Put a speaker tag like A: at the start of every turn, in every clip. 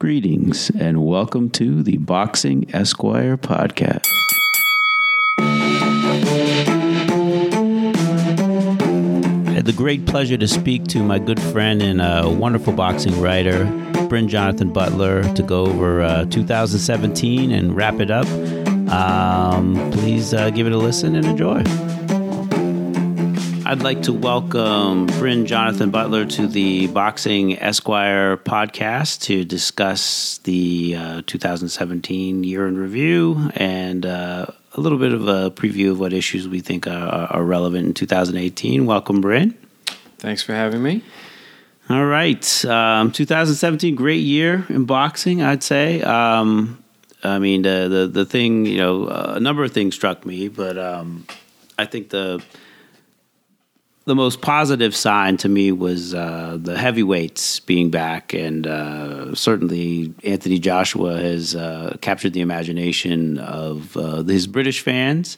A: Greetings and welcome to the Boxing Esquire podcast. I had the great pleasure to speak to my good friend and uh, wonderful boxing writer, Brin Jonathan Butler, to go over uh, 2017 and wrap it up. Um, please uh, give it a listen and enjoy. I'd like to welcome Brin Jonathan Butler to the Boxing Esquire podcast to discuss the uh, 2017 year in review and uh, a little bit of a preview of what issues we think are, are relevant in 2018. Welcome, Brin.
B: Thanks for having me.
A: All right. Um, 2017, great year in boxing, I'd say. Um, I mean, the, the, the thing, you know, uh, a number of things struck me, but um, I think the the most positive sign to me was uh, the heavyweights being back, and uh, certainly Anthony Joshua has uh, captured the imagination of uh, his British fans.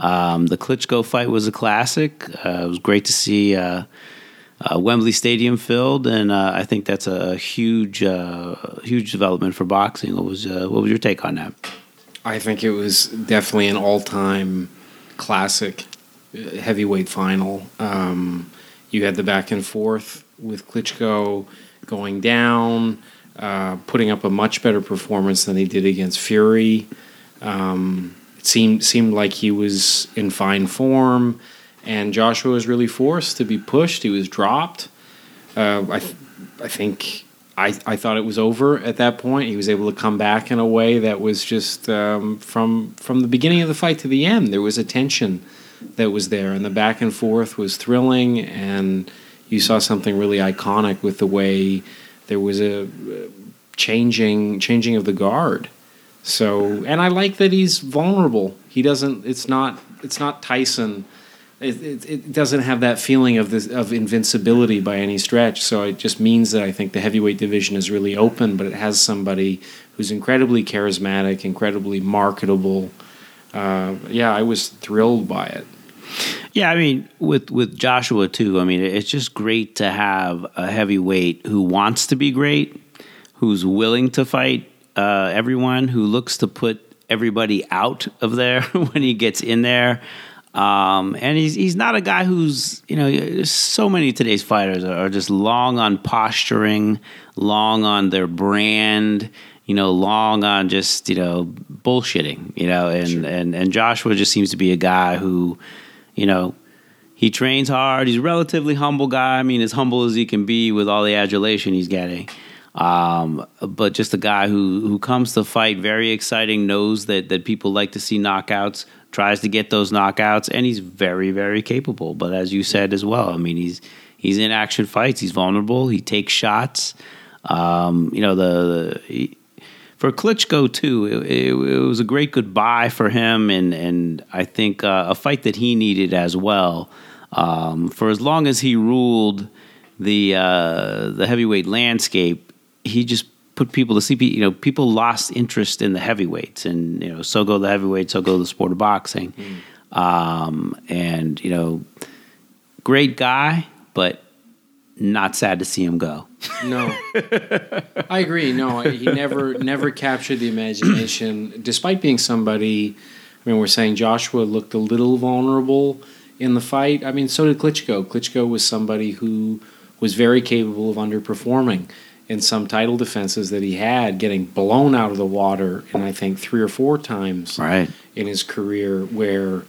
A: Um, the Klitschko fight was a classic. Uh, it was great to see uh, Wembley Stadium filled, and I think that's a huge, huge development for boxing. What was what was your take on that?
B: I think it was definitely an all-time classic heavyweight final. Um, you had the back and forth with Klitschko going down, uh, putting up a much better performance than he did against Fury. Um, it seemed seemed like he was in fine form, and Joshua was really forced to be pushed. He was dropped. Uh, I th- I think I, I thought it was over at that point. He was able to come back in a way that was just um, from from the beginning of the fight to the end. There was a tension that was there, and the back and forth was thrilling, and you saw something really iconic with the way there was a changing changing of the guard. So, and I like that he's vulnerable. He doesn't. It's not. It's not Tyson. It, it, it, doesn't have that feeling of this of invincibility by any stretch. So it just means that I think the heavyweight division is really open, but it has somebody who's incredibly charismatic, incredibly marketable. Uh, yeah, I was thrilled by it.
A: Yeah, I mean, with with Joshua too. I mean, it's just great to have a heavyweight who wants to be great, who's willing to fight uh, everyone, who looks to put everybody out of there when he gets in there. Um, and he's he's not a guy who's you know so many today's fighters are just long on posturing, long on their brand, you know, long on just you know bullshitting, you know, and sure. and and Joshua just seems to be a guy who, you know, he trains hard. He's a relatively humble guy. I mean, as humble as he can be with all the adulation he's getting. Um, but just a guy who who comes to fight very exciting, knows that that people like to see knockouts, tries to get those knockouts, and he's very very capable. But as you said as well, I mean he's he's in action fights. He's vulnerable. He takes shots. Um, you know the, the he, for Klitschko too, it, it, it, was a great goodbye for him, and and I think uh, a fight that he needed as well. Um, for as long as he ruled the uh, the heavyweight landscape, he just put people to sleep. You know, people lost interest in the heavyweights, and you know, so go the heavyweights, so go the sport of boxing. Mm. Um, and you know, great guy, but not sad to see him go.
B: No, I agree. No, he never never captured the imagination, despite being somebody. I mean, we're saying Joshua looked a little vulnerable in the fight. I mean, so did Klitschko. Klitschko was somebody who was very capable of underperforming in some title defenses that he had, getting blown out of the water, and I think three or four times
A: right.
B: in his career where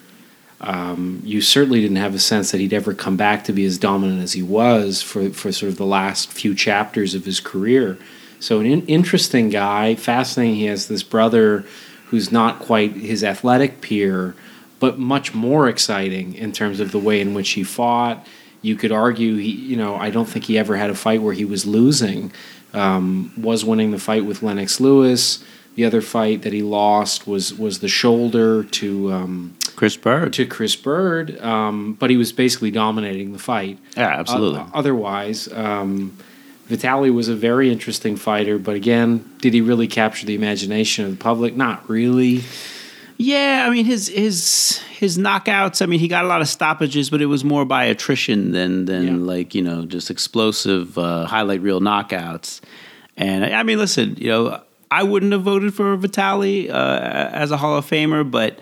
B: um, you certainly didn't have a sense that he'd ever come back to be as dominant as he was for, for sort of the last few chapters of his career. So, an in- interesting guy, fascinating. He has this brother who's not quite his athletic peer, but much more exciting in terms of the way in which he fought. You could argue, he, you know, I don't think he ever had a fight where he was losing. Um, was winning the fight with Lennox Lewis. The other fight that he lost was was the shoulder to um,
A: Chris Byrd.
B: To Chris Byrd, um, but he was basically dominating the fight.
A: Yeah, absolutely. Uh,
B: otherwise, um, Vitali was a very interesting fighter, but again, did he really capture the imagination of the public? Not really.
A: Yeah, I mean his his his knockouts. I mean he got a lot of stoppages, but it was more by attrition than than yeah. like you know just explosive uh, highlight reel knockouts. And I mean, listen, you know, I wouldn't have voted for Vitali uh, as a Hall of Famer, but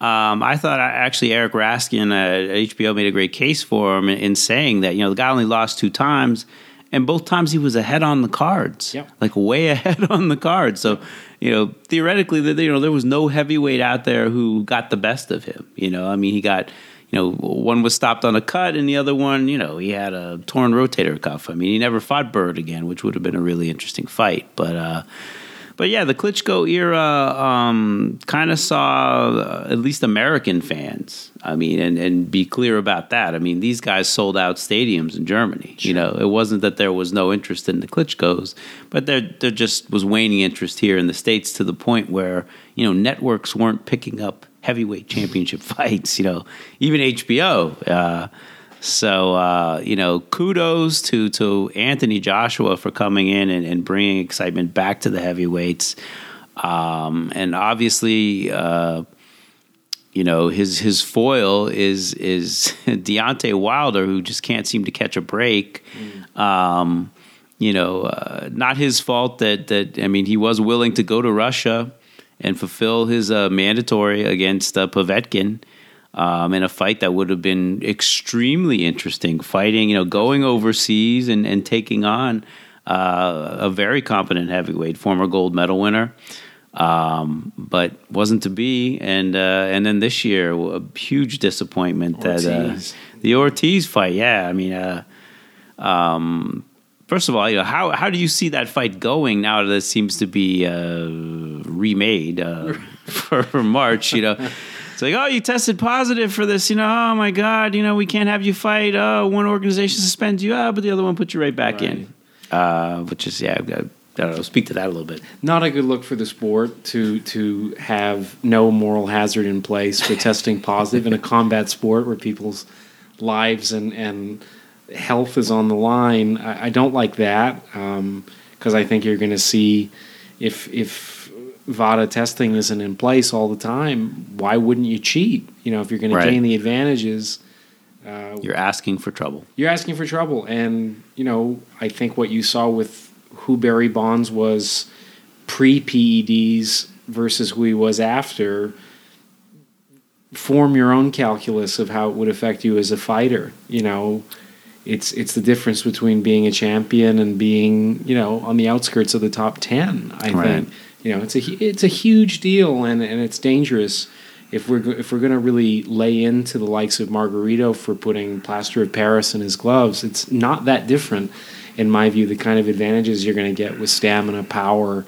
A: um, I thought actually Eric Raskin at HBO made a great case for him in, in saying that you know the guy only lost two times and both times he was ahead on the cards,
B: yep.
A: like way ahead on the cards. So, you know, theoretically, you know, there was no heavyweight out there who got the best of him. You know, I mean, he got, you know, one was stopped on a cut, and the other one, you know, he had a torn rotator cuff. I mean, he never fought Byrd again, which would have been a really interesting fight. But, uh, but yeah, the Klitschko era um, kind of saw uh, at least American fans. I mean, and, and be clear about that. I mean, these guys sold out stadiums in Germany. Sure. You know, it wasn't that there was no interest in the Klitschko's, but there there just was waning interest here in the states to the point where you know networks weren't picking up heavyweight championship fights. You know, even HBO. Uh, so uh, you know, kudos to to Anthony Joshua for coming in and, and bringing excitement back to the heavyweights, um, and obviously, uh, you know, his his foil is is Deontay Wilder, who just can't seem to catch a break. Mm. Um, you know, uh, not his fault that that I mean, he was willing to go to Russia and fulfill his uh, mandatory against uh, Povetkin um, in a fight that would have been extremely interesting. Fighting, you know, going overseas and, and taking on uh, a very competent heavyweight, former gold medal winner. Um, but wasn't to be, and uh, and then this year, a huge disappointment Ortiz. that uh, the Ortiz fight. Yeah, I mean, uh, um, first of all, you know, how how do you see that fight going now that it seems to be uh, remade uh, for, for March? You know, it's like, oh, you tested positive for this. You know, oh my God, you know, we can't have you fight. Oh, one organization suspends you, oh, but the other one puts you right back right. in. Uh, which is, yeah, I don't know. Speak to that a little bit.
B: Not a good look for the sport to to have no moral hazard in place for testing positive in a combat sport where people's lives and and health is on the line. I, I don't like that because um, I think you're going to see if if VADA testing isn't in place all the time, why wouldn't you cheat? You know, if you're going right. to gain the advantages,
A: uh, you're asking for trouble.
B: You're asking for trouble, and you know, I think what you saw with who Barry Bonds was pre PEDs versus who he was after. Form your own calculus of how it would affect you as a fighter. You know, it's it's the difference between being a champion and being you know on the outskirts of the top ten. I right. think you know, it's a it's a huge deal, and, and it's dangerous if we're if we're going to really lay into the likes of Margarito for putting plaster of Paris in his gloves. It's not that different, in my view. The kind of advantages you're going to get with stamina, power,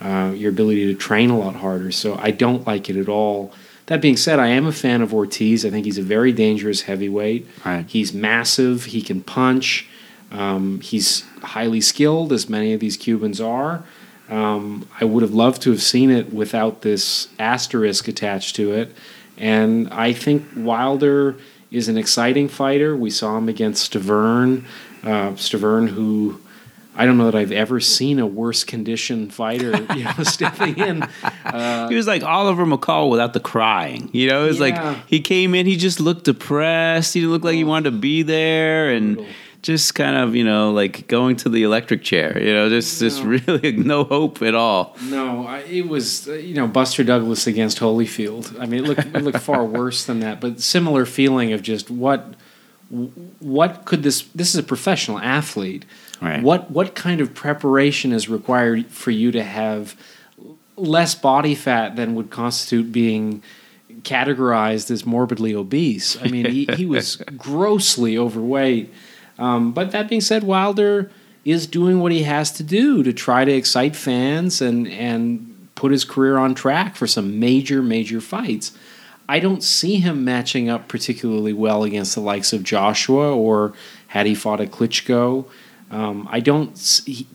B: uh, your ability to train a lot harder. So I don't like it at all. That being said, I am a fan of Ortiz. I think he's a very dangerous heavyweight.
A: Right.
B: He's massive. He can punch. Um, he's highly skilled, as many of these Cubans are. Um, I would have loved to have seen it without this asterisk attached to it. And I think Wilder is an exciting fighter. We saw him against Stiverne. Uh, Stiverne, who I don't know that I've ever seen a worse conditioned fighter, you know, stepping in.
A: Uh, he was like Oliver McCall without the crying. You know, it was yeah. like he came in, he just looked depressed. He looked like he wanted to be there, and. Brutal just kind of you know like going to the electric chair you know just no. just really no hope at all.
B: No I, it was uh, you know buster douglas against holyfield. I mean it looked, it looked far worse than that but similar feeling of just what what could this this is a professional athlete.
A: Right.
B: what what kind of preparation is required for you to have less body fat than would constitute being categorized as morbidly obese? I mean he, he was grossly overweight um, but that being said, Wilder is doing what he has to do to try to excite fans and and put his career on track for some major major fights. I don't see him matching up particularly well against the likes of Joshua or had he fought a Klitschko. Um, I don't.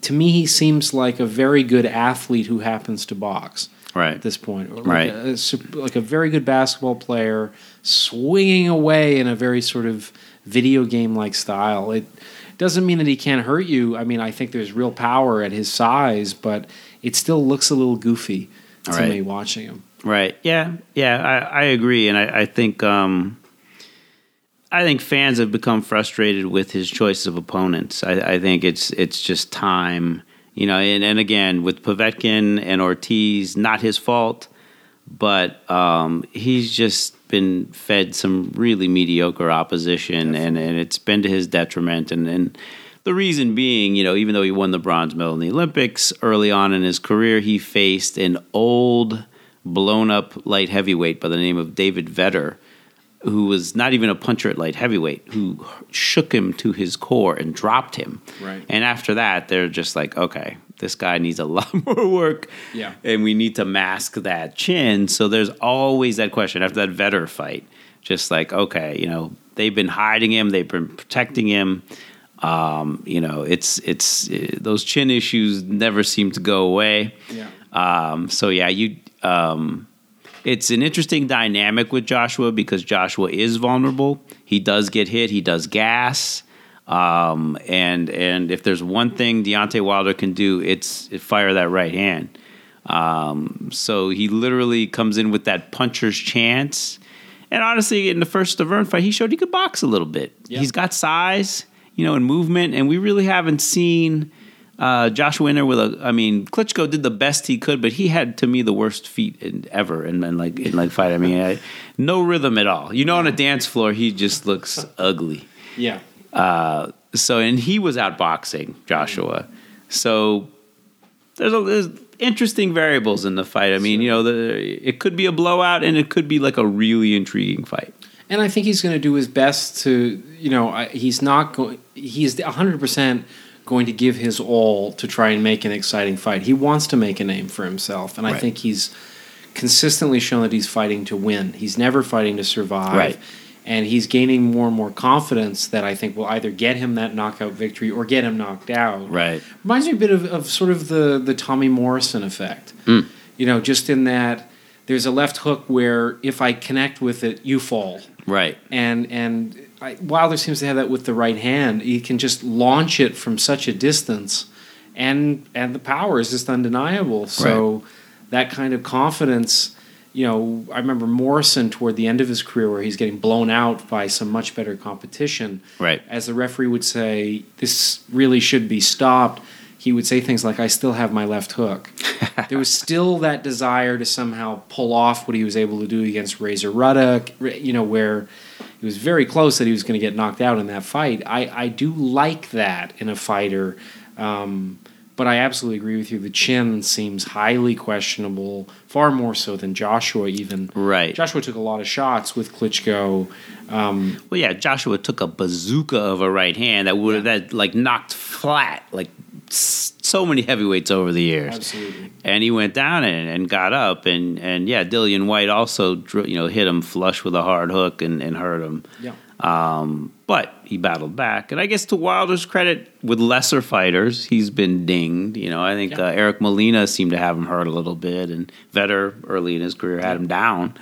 B: To me, he seems like a very good athlete who happens to box.
A: Right
B: at this point,
A: like right?
B: A, like a very good basketball player, swinging away in a very sort of video game like style. It doesn't mean that he can't hurt you. I mean, I think there's real power at his size, but it still looks a little goofy to right. me watching him.
A: Right. Yeah. Yeah. I, I agree, and I, I think um, I think fans have become frustrated with his choice of opponents. I, I think it's it's just time You know, and, and again with Povetkin and Ortiz, not his fault, but um, he's just been fed some really mediocre opposition, and, and it's been to his detriment. And, and the reason being, you know, even though he won the bronze medal in the Olympics early on in his career, he faced an old, blown up light heavyweight by the name of David Vetter who was not even a puncher at light heavyweight, who shook him to his core and dropped him.
B: Right.
A: And after that, they're just like, okay, this guy needs a lot more work.
B: Yeah.
A: And we need to mask that chin. So there's always that question after that Vetter fight. Just like, okay, you know, they've been hiding him, they've been protecting him. Um, you know, it's it's uh, those chin issues never seem to go away.
B: Yeah.
A: Um, so yeah, you um, it's an interesting dynamic with Joshua because Joshua is vulnerable. He does get hit. He does gas. Um, and and if there's one thing Deontay Wilder can do, it's fire that right hand. Um, so he literally comes in with that puncher's chance. And honestly, in the first Stiverne fight, he showed he could box a little bit. He's got size, you know, and movement, and we really haven't seen uh, Josh Winter with a. I mean, Klitschko did the best he could, but he had to me the worst feet in, ever in, in like in like fight. I mean, I, no rhythm at all. You know, on a dance floor, he just looks ugly.
B: Yeah.
A: Uh, so, and he was outboxing Joshua. So there's, a, there's interesting variables in the fight. I mean, you know, the, it could be a blowout, and it could be like a really intriguing fight.
B: And I think he's going to do his best to, you know, he's not going. He's 100 percent going to give his all to try and make an exciting fight. He wants to make a name for himself, and I think he's consistently shown that he's fighting to win. He's never fighting to survive.
A: Right.
B: And he's gaining more and more confidence that I think will either get him that knockout victory or get him knocked out.
A: Right.
B: Reminds me a bit of, of sort of the, the Tommy Morrison effect.
A: Mm.
B: You know, just in that there's a left hook where if I connect with it, you fall
A: Right.
B: and and I, Wilder seems to have that with the right hand. He can just launch it from such a distance, and and the power is just undeniable. So that kind of confidence, you know, I remember Morrison toward the end of his career where he's getting blown out by some much better competition.
A: Right.
B: As the referee would say, this really should be stopped. He would say things like, "I still have my left hook." there was still that desire to somehow pull off what he was able to do against Razor Ruddock, you know, where it was very close that he was going to get knocked out in that fight. I, I do like that in a fighter, um, but I absolutely agree with you. The chin seems highly questionable, far more so than Joshua even.
A: Right.
B: Joshua took a lot of shots with Klitschko. Um,
A: Well, yeah, Joshua took a bazooka of a right hand that would that like knocked flat like so many heavyweights over the years.
B: absolutely.
A: and he went down and, and got up and and yeah Dillian Whyte also dr- you know hit him flush with a hard hook and, and hurt him
B: Yeah.
A: um, but he battled back and I guess to Wilder's credit with lesser fighters he's been dinged you know I think
B: Yeah.
A: uh, Eric Molina seemed to have him hurt a little bit and Vetter early in his career had him down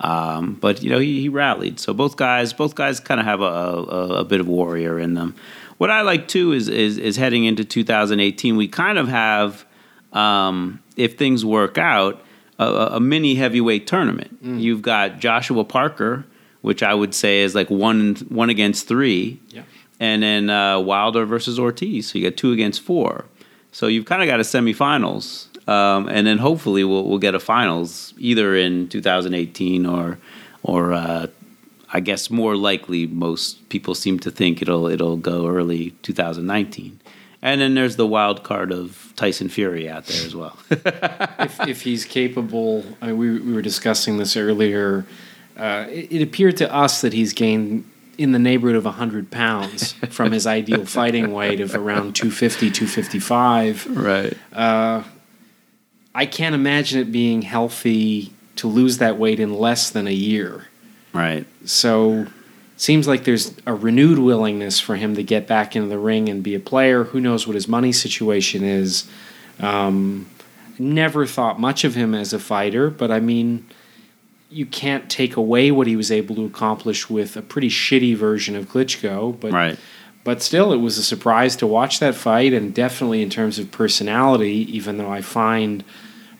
A: um, but you know he, he rallied so both guys both guys kind of have a, a, a bit of warrior in them what I like too is, is is heading into 2018 we kind of have um, if things work out, a, a mini heavyweight tournament.
B: Mm.
A: You've got Joshua Parker, which I would say is like one one against three,
B: Yeah.
A: and then uh, Wilder versus Ortiz. So you got two against four. So you've kind of got a semifinals, um, and then hopefully we'll we'll get a finals either in 2018 or or uh, I guess more likely most people seem to think it'll it'll go early 2019. And then there's the wild card of Tyson Fury out there as well.
B: if, if he's capable, I mean, we, we were discussing this earlier. Uh, it, it appeared to us that he's gained in the neighborhood of 100 pounds from his ideal fighting weight of around 250, 255.
A: right.
B: Uh, I can't imagine it being healthy to lose that weight in less than a year.
A: Right.
B: So seems like there's a renewed willingness for him to get back into the ring and be a player. Who knows what his money situation is? Um, never thought much of him as a fighter, but I mean, you can't take away what he was able to accomplish with a pretty shitty version of Klitschko. But
A: Right.
B: but still, it was a surprise to watch that fight, and definitely in terms of personality, even though I find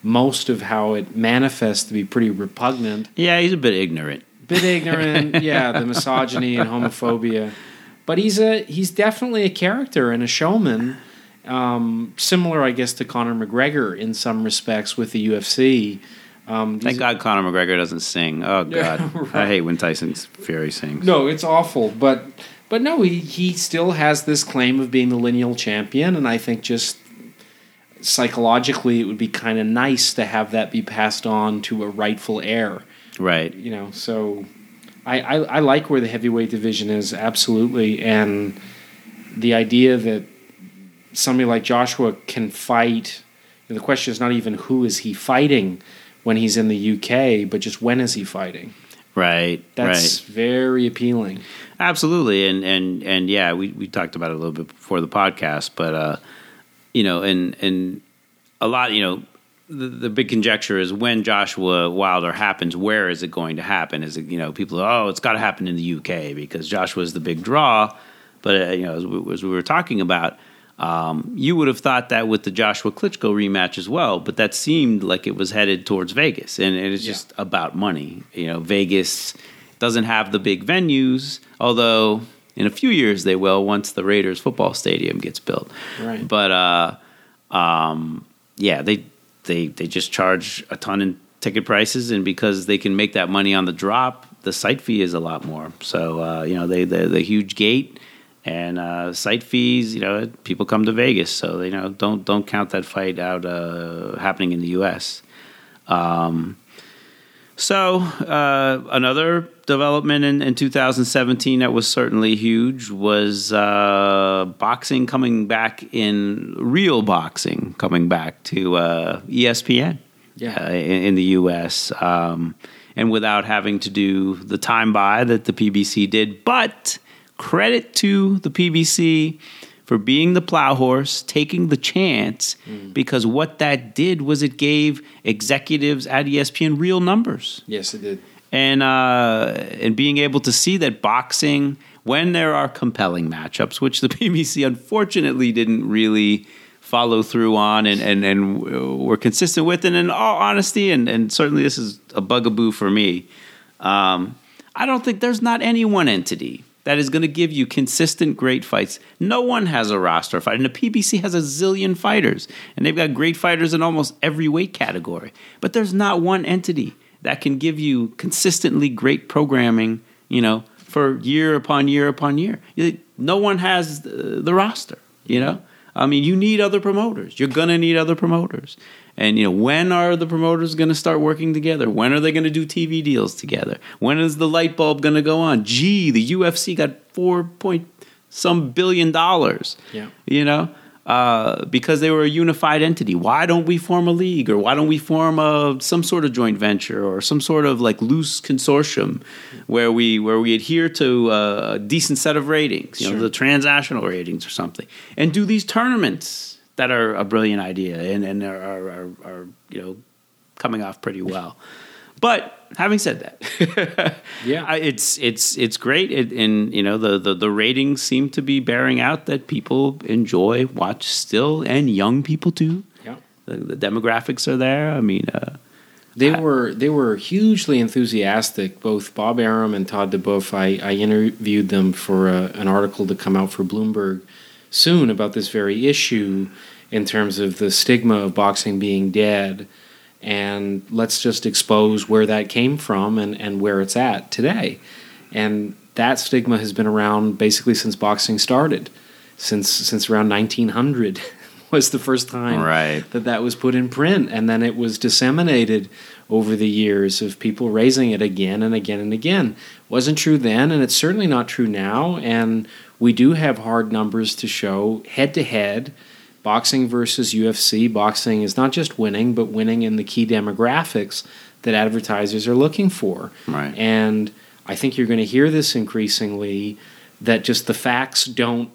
B: most of how it manifests to be pretty repugnant
A: Yeah, he's a bit ignorant.
B: bit ignorant, yeah, the misogyny and homophobia. But he's a he's definitely a character and a showman, Um, similar, I guess, to Conor McGregor in some respects with the UFC. Um,
A: Thank God Conor McGregor doesn't sing. Oh God,
B: Yeah,
A: I hate when Tyson Fury sings.
B: No, it's awful, but but no, he he still has this claim of being the lineal champion, and I think just psychologically, it would be kind of nice to have that be passed on to a rightful heir.
A: Right.
B: You know, so I I, I like where the heavyweight division is absolutely, and the idea that somebody like Joshua can fight. The question is not even who is he fighting when he's in the UK, but just when is he fighting.
A: Right.
B: That's
A: right.
B: very appealing.
A: Absolutely, and and and yeah, we, we talked about it a little bit before the podcast, but uh, you know, and and a lot, you know, the, the big conjecture is when Joshua Wilder happens, where is it going to happen? Is it you know people oh it's got to happen in the UK because Joshua is the big draw, but uh, you know as we, as we were talking about. Um, you would have thought that with the Joshua Klitschko rematch as well, but that seemed like it was headed towards Vegas, and, and it's
B: Yeah.
A: just about money. You know, Vegas doesn't have the big venues, although in a few years they will once the Raiders football stadium gets built.
B: Right.
A: But uh, um, yeah, they they they just charge a ton in ticket prices, and because they can make that money on the drop, the site fee is a lot more. So uh, you know they the the huge gate and uh, site fees. You know people come to Vegas, so you know don't don't count that fight out uh, happening in the U.S. Um, so uh, another development in, in 2017 that was certainly huge was uh, boxing coming back in real boxing coming back to uh, ESPN
B: Yeah.
A: uh, in, in the U.S. Um, and without having to do the time buy that the PBC did, but credit to the PBC for being the plow horse, taking the chance, because what that did was it gave executives at ESPN real numbers
B: Yes, it did.
A: and uh, and being able to see that boxing when there are compelling matchups, which the PBC unfortunately didn't really follow through on and and and were consistent with, and in all honesty, and and certainly this is a bugaboo for me. Um, I don't think there's not any one entity that is going to give you consistent great fights. No one has a roster fight, and the PBC has a zillion fighters, and they've got great fighters in almost every weight category. But there's not one entity that can give you consistently great programming. You know, for year upon year upon year. No one has the, roster. You know, I mean, you need other promoters. You're gonna need other promoters. And you know, when are the promoters going to start working together? When are they going to do TV deals together? When is the light bulb going to go on? Gee, the UFC got four point some billion dollars.
B: Yeah.
A: You know, uh, because they were a unified entity. Why don't we form a league, or why don't we form a some sort of joint venture, or some sort of like loose consortium where we where we adhere to a decent set of ratings, you know, the transnational ratings or something, and do these tournaments that are a brilliant idea and and are are, are, are you know coming off pretty well. But having said that,
B: Yeah.
A: I- it's it's it's great, it, and you know the, the the ratings seem to be bearing out that people enjoy watch still, and young people too.
B: Yeah.
A: The, the demographics are there. I mean, uh,
B: They were they were hugely enthusiastic. Both Bob Arum and Todd DeBoeuf. I, I interviewed them for a, an article to come out for Bloomberg soon about this very issue in terms of the stigma of boxing being dead. And let's just expose where that came from and, and where it's at today. And that stigma has been around basically since boxing started, since since around 1900 was the first time
A: Right.
B: that that was put in print, and then it was disseminated over the years of people raising it again and again and again. Wasn't true then, and it's certainly not true now. And we do have hard numbers to show head to head. Boxing versus UFC. Boxing is not just winning, but winning in the key demographics that advertisers are looking for.
A: Right.
B: And I think you're going to hear this increasingly that just the facts don't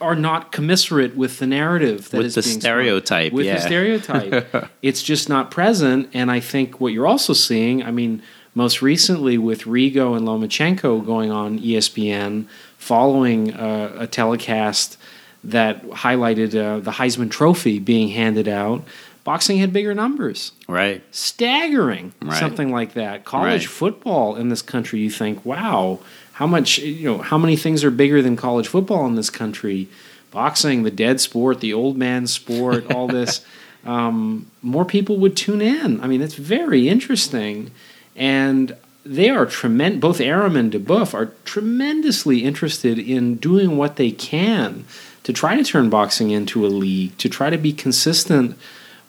B: are not commiserate with the narrative that
A: With
B: is
A: the
B: being
A: stereotype,
B: With
A: yeah.
B: the stereotype, it's just not present. And I think what you're also seeing, I mean, most recently with Rigo and Lomachenko going on ESPN, following uh, a telecast that highlighted uh, the Heisman Trophy being handed out, boxing had bigger numbers
A: right.
B: staggering
A: Right.
B: something like that college
A: Right.
B: football in this country you think wow how much you know how many things are bigger than college football in this country boxing, the dead sport, the old man sport, all this, um, more people would tune in. I mean, it's very interesting. And they are tremendous, both Arum and DeBoeuf are tremendously interested in doing what they can to try to turn boxing into a league, to try to be consistent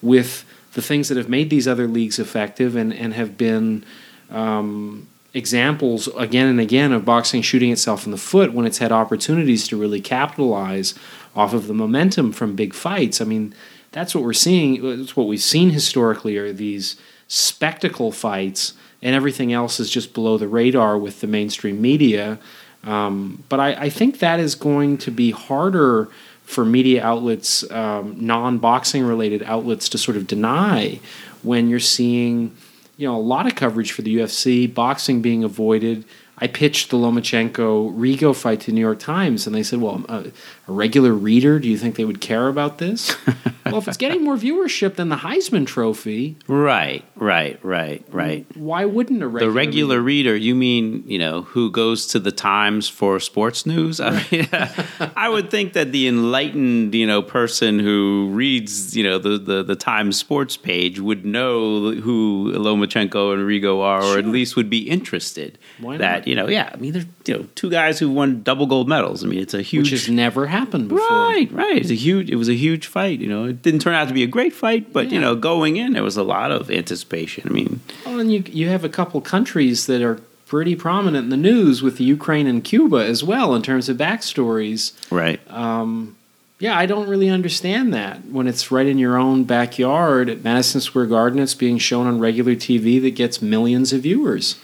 B: with the things that have made these other leagues effective and, and have been um, examples again and again of boxing shooting itself in the foot when it's had opportunities to really capitalize off of the momentum from big fights. I mean, that's what we're seeing. That's what we've seen historically are these spectacle fights, and everything else is just below the radar with the mainstream media. Um, but I, I, think that is going to be harder for media outlets, um, non boxing related outlets, to sort of deny when you're seeing you know a lot of coverage for the UFC, boxing being avoided. I pitched the Lomachenko Rigo fight to the New York Times, and they said, "Well, a, a regular reader, do you think they would care about this?" well, if it's getting more viewership than the Heisman Trophy,
A: right, right, right, right.
B: Why wouldn't a regular
A: the regular
B: reader,
A: reader? You mean you know who goes to the Times for sports news? I mean, I would think that the enlightened you know person who reads you know the the, the Times sports page would know who Lomachenko and Rigo are, sure. or at least would be interested.
B: Why
A: that you know, yeah. I mean, they're you know two guys who won double gold medals. I mean, it's a huge,
B: which has never happened before.
A: Right, right. It's a huge. It was a huge fight. You know, it didn't turn out to be a great fight, but yeah. you know, going in there was a lot of anticipation. I mean,
B: well, and you you have a couple countries that are pretty prominent in the news with the Ukraine and Cuba as well in terms of backstories.
A: Right.
B: Um, yeah, I don't really understand that when it's right in your own backyard at Madison Square Garden. It's being shown on regular TV that gets millions of viewers.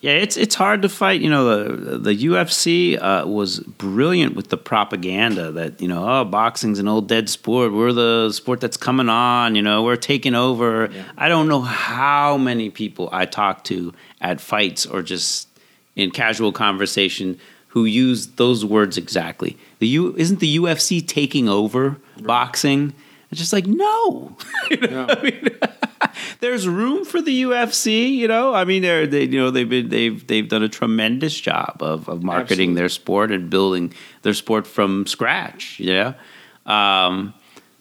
A: Yeah, it's it's hard to fight. You know, the the UFC uh, was brilliant with the propaganda that you know, oh, boxing's an old dead sport. We're the sport that's coming on. You know, we're taking over. Yeah. I don't know how many people I talk to at fights or just in casual conversation who use those words exactly. The U isn't the UFC taking over right. boxing. It's just like no. you know? I mean, there's room for the UFC. You know, I mean, they're they you know they've been they've they've done a tremendous job of of marketing Absolutely. their sport and building their sport from scratch. You know. Um,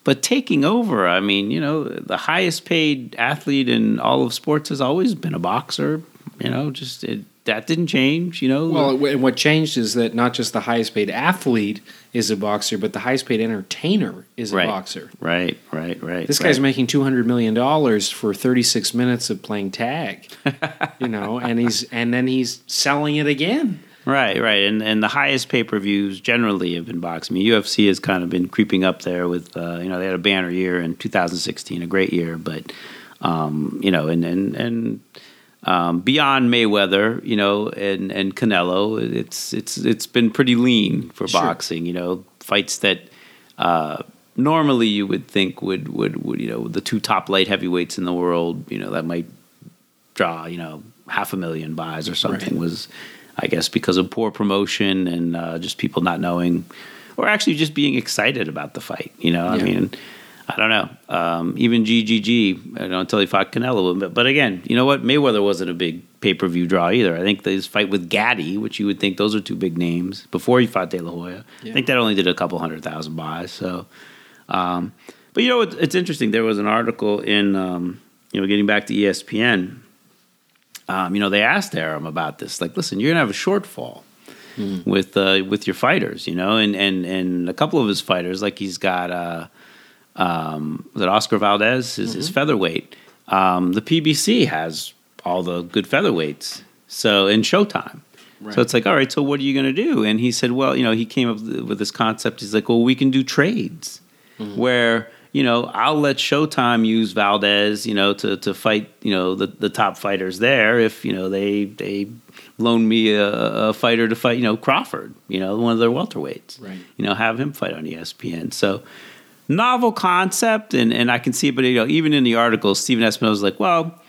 A: but taking over, I mean, you know, the highest paid athlete in all of sports has always been a boxer. You know, just it, that didn't change, you know.
B: Well, what changed is that not just the highest paid athlete is a boxer, but the highest paid entertainer is a
A: right.
B: boxer.
A: Right, right, right.
B: This
A: right.
B: guy's making two hundred million dollars for thirty six minutes of playing tag, you know, and he's and then he's selling it again.
A: Right, right, and and the highest pay per views generally have been boxing. I mean, UFC has kind of been creeping up there with, uh, you know, they had a banner year in 2016, a great year, but, um, you know, and and and um, beyond Mayweather, you know, and and Canelo, it's it's it's been pretty lean for sure. boxing. You know, fights that uh, normally you would think would, would would you know the two top light heavyweights in the world, you know, that might draw you know half a million buys or something right. was, I guess, because of poor promotion and uh, just people not knowing, or actually just being excited about the fight. You know, yeah. I mean I don't know. Um, even GGG, I don't until he fought Canelo. But, but again, you know what? Mayweather wasn't a big pay per view draw either. I think his fight with Gatti, which you would think those are two big names, before he fought De La Hoya, yeah. I think that only did a couple hundred thousand buys. So, um, but you know, it's, it's, interesting. There was an article in, um, you know, getting back to ESPN. Um, you know, they asked Arum about this. Like, listen, you're gonna have a shortfall. Mm. With uh, with your fighters, you know, and, and and a couple of his fighters, like he's got uh, um, that Oscar Valdez is, mm-hmm. featherweight. Um, the PBC has all the good featherweights. So in Showtime. Right. So it's like, all right, so what are you going to do? And he said, well, you know, he came up with this concept. He's like, well, we can do trades mm-hmm. where, you know, I'll let Showtime use Valdez, you know, to, to fight, you know, the, the top fighters there if, you know, they, they loan me a, a fighter to fight, you know, Crawford, you know, one of their welterweights.
B: Right.
A: You know, have him fight on ESPN. So novel concept, and, and I can see, it, but you know, even in the article, Stephen Espinoza was like, well,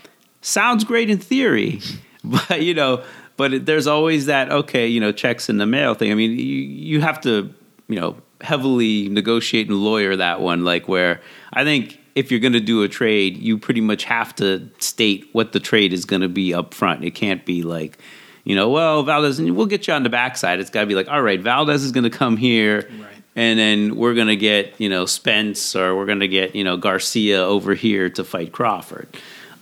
A: sounds great in theory, but you know, but there's always that okay, you know, checks in the mail thing. I mean, you you have to, you know, heavily negotiate and lawyer that one, like where I think if you're going to do a trade, you pretty much have to state what the trade is going to be up front. It can't be like, you know, well, Valdez, we'll get you on the backside. It's got to be like, all right, Valdez is going to come here.
B: Right
A: and then we're gonna get you know Spence or we're gonna get you know Garcia over here to fight Crawford.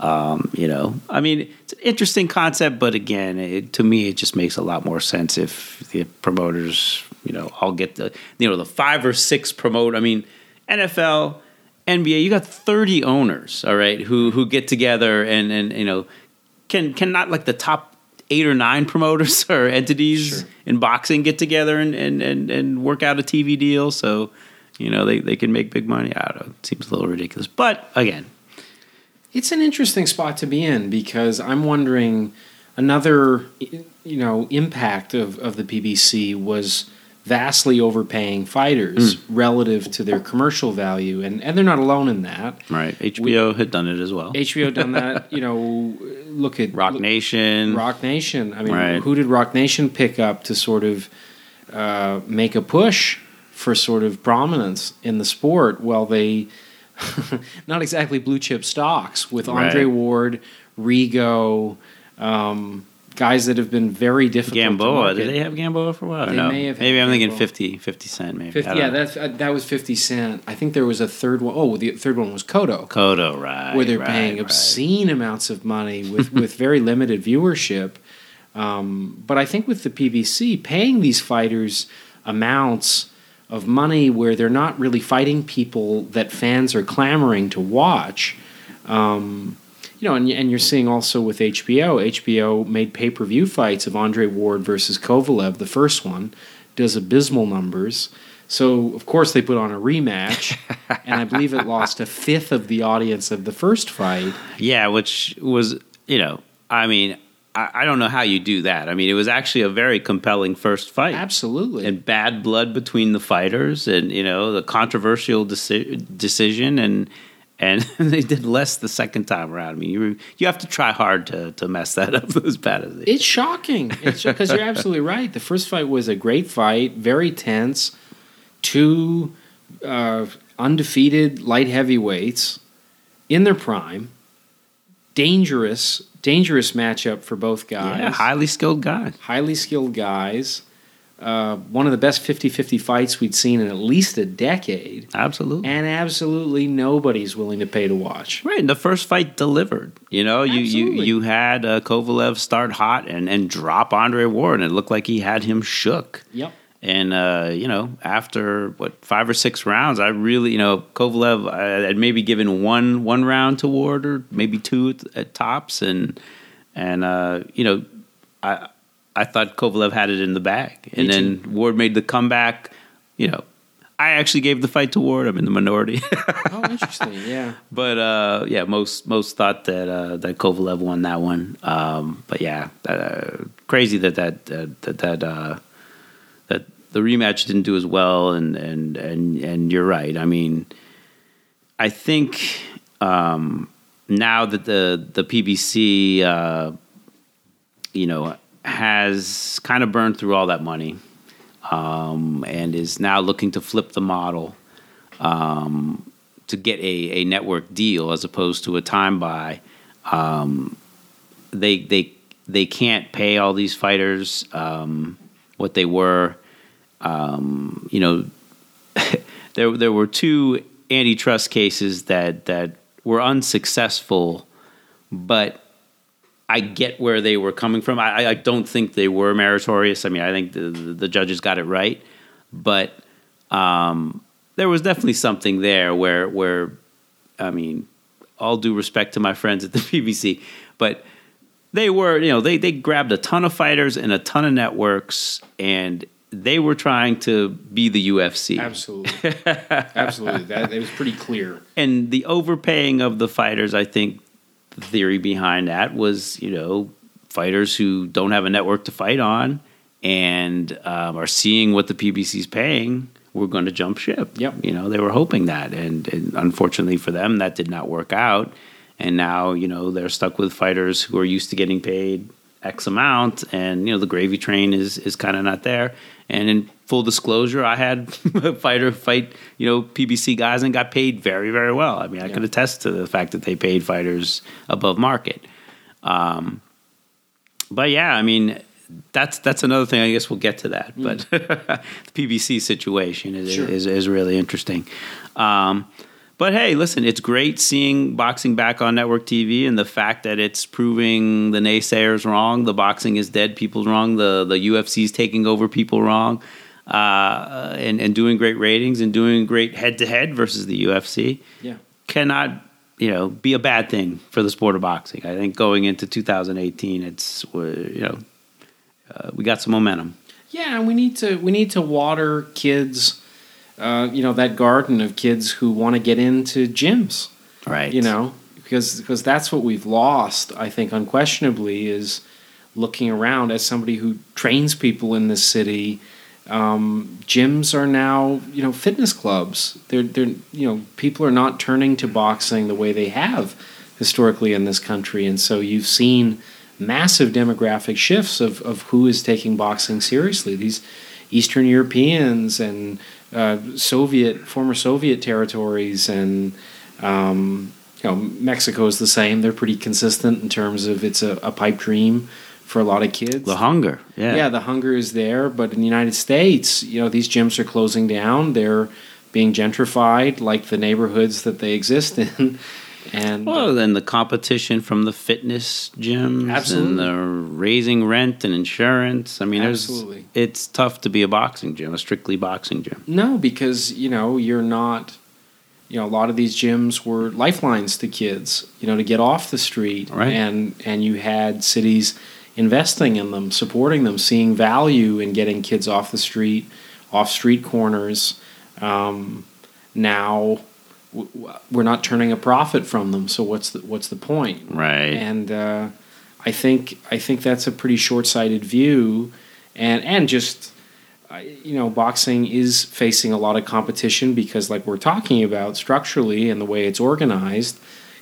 A: Um, you know, I mean, it's an interesting concept, but again, it, to me, it just makes a lot more sense if the promoters, you know, all get the you know the five or six promote. I mean, NFL. NBA, you got 30 owners, all right, who who get together and and you know can can not like the top eight or nine promoters or entities
B: Sure.
A: in boxing get together and, and, and, and work out a TV deal so you know they, they can make big money. I don't know. It seems a little ridiculous. But again,
B: It's an interesting spot to be in because I'm wondering another you know impact of, of the PBC was vastly overpaying fighters
A: Mm.
B: relative to their commercial value and, and they're not alone in that.
A: right, HBO had done it as well.
B: HBO done that, you know, look at
A: Roc
B: look-
A: Nation.
B: Roc Nation. I mean,
A: Right.
B: who did Roc Nation pick up to sort of uh, make a push for sort of prominence in the sport? Well, they not exactly blue chip stocks with Andre
A: Right.
B: Ward, Rigo, um, guys that have been very difficult.
A: Gamboa. Did they have Gamboa for a while?
B: They
A: no.
B: may have had
A: maybe I'm thinking
B: Gamboa.
A: 50, 50 Cent, maybe.
B: 50, yeah, that's uh, that was Fifty Cent. I think there was a third one. Oh, the third one was Cotto.
A: Cotto, right.
B: where they're
A: right,
B: paying
A: right.
B: obscene amounts of money with, with very limited viewership. Um, but I think with the PBC, paying these fighters amounts of money where they're not really fighting people that fans are clamoring to watch. Um, you know, and, and you're seeing also with HBO, HBO made pay per view fights of Andre Ward versus Kovalev, the first one, does abysmal numbers. So, of course, they put on a rematch, and I believe it lost a fifth of the audience of the first fight.
A: Yeah, which was, you know, I mean, I, don't know how you do that. I mean, it was actually a very compelling first fight.
B: Absolutely.
A: and bad blood between the fighters, and you know the controversial deci- decision, and and they did less the second time around. I mean, you you have to try hard to to mess that up as bad as they.
B: It's shocking. Because you're absolutely right. The first fight was a great fight, very tense. Two uh, undefeated light heavyweights in their prime. Dangerous, dangerous matchup for both guys.
A: yeah, highly skilled guys.
B: highly skilled guys. Uh, one of the best 50-50 fights we'd seen in at least a decade,
A: Absolutely.
B: and absolutely nobody's willing to pay to watch.
A: Right, and the first fight delivered. You know, you you,
B: Absolutely.
A: you had uh, Kovalev start hot and, and drop Andre Ward, and it looked like he had him shook.
B: Yep.
A: And uh, you know, after what five or six rounds, I really, you know, Kovalev, I had maybe given one one round to Ward or maybe two at, at tops, and and uh, you know, I I thought Kovalev had it in the bag, and then Ward made the comeback. You know, I actually gave the fight to Ward. I'm in the minority,
B: Oh, interesting. Yeah.
A: but uh, yeah, most most thought that uh, that Kovalev won that one. Um, but yeah, uh, crazy that that that that. that uh, that the rematch didn't do as well and and and and you're right i mean i think um now that the the pbc uh you know has kind of burned through all that money um and is now looking to flip the model um to get a a network deal as opposed to a time buy um they they they can't pay all these fighters um what they were. Um, you know, there there were two antitrust cases that that were unsuccessful, but I get where they were coming from. I, I don't think they were meritorious. I mean, I think the, the, the judges got it right, but um, there was definitely something there where where I mean, all due respect to my friends at the PBC, but they were, you know, they they grabbed a ton of fighters and a ton of networks, and they were trying to be the UFC.
B: Absolutely. Absolutely. That it was pretty clear.
A: And the overpaying of the fighters, I think, the theory behind that was, you know, fighters who don't have a network to fight on and um, are seeing what the PBC's paying. We're going to jump ship.
B: Yep.
A: You know, they were hoping that, and, and unfortunately for them, that did not work out. And now, you know, they're stuck with fighters who are used to getting paid X amount, and you know, the gravy train is is kind of not there. And in full disclosure, I had fighter fight, you know, PBC guys and got paid very, very well. I mean, I
B: Yeah.
A: could attest to the fact that they paid fighters above market. Um, but yeah, I mean, that's that's another thing. I guess we'll get to that. But the PBC situation is,
B: Sure.
A: is is really interesting. Um, but hey, listen, it's great seeing boxing back on network TV, and the fact that it's proving the naysayers wrong. The boxing is dead, people wrong. The the UFC's taking over, people wrong, uh, and and doing great ratings and doing great head to head versus the UFC
B: Yeah.
A: cannot you know be a bad thing for the sport of boxing. I think going into 2018, it's uh, you know uh, we got some momentum.
B: Yeah, and we need to we need to water kids. Uh, you know that garden of kids who want to get into gyms.
A: Right.
B: You know, because because that's what we've lost. I think unquestionably is looking around as somebody who trains people in this city. Um, gyms are now you know fitness clubs. They're they're you know people are not turning to boxing the way they have historically in this country, and so you've seen massive demographic shifts of, of who is taking boxing seriously. These Eastern Europeans and uh, Soviet former Soviet territories and um, you know Mexico is the same. They're pretty consistent in terms of it's a, a pipe dream for a lot of kids.
A: the hunger. Yeah.
B: yeah, the hunger is there, but in the United States, you know, these gyms are closing down. They're being gentrified, like the neighborhoods that they exist in, and
A: Well, uh, then the competition from the fitness gyms
B: Absolutely.
A: and the raising rent and insurance. I mean,
B: Absolutely.
A: it's tough to be a boxing gym, a strictly boxing gym.
B: No, because you know you're not. You know, a lot of these gyms were lifelines to kids. You know, to get off the street,
A: Right.
B: and and you had cities investing in them, supporting them, seeing value in getting kids off the street, off street corners. Um, now, we're not turning a profit from them. So what's the what's the point?
A: Right.
B: and uh, I think I think that's a pretty short-sighted view, and and just you know, boxing is facing a lot of competition because, like we're talking about structurally and the way it's organized,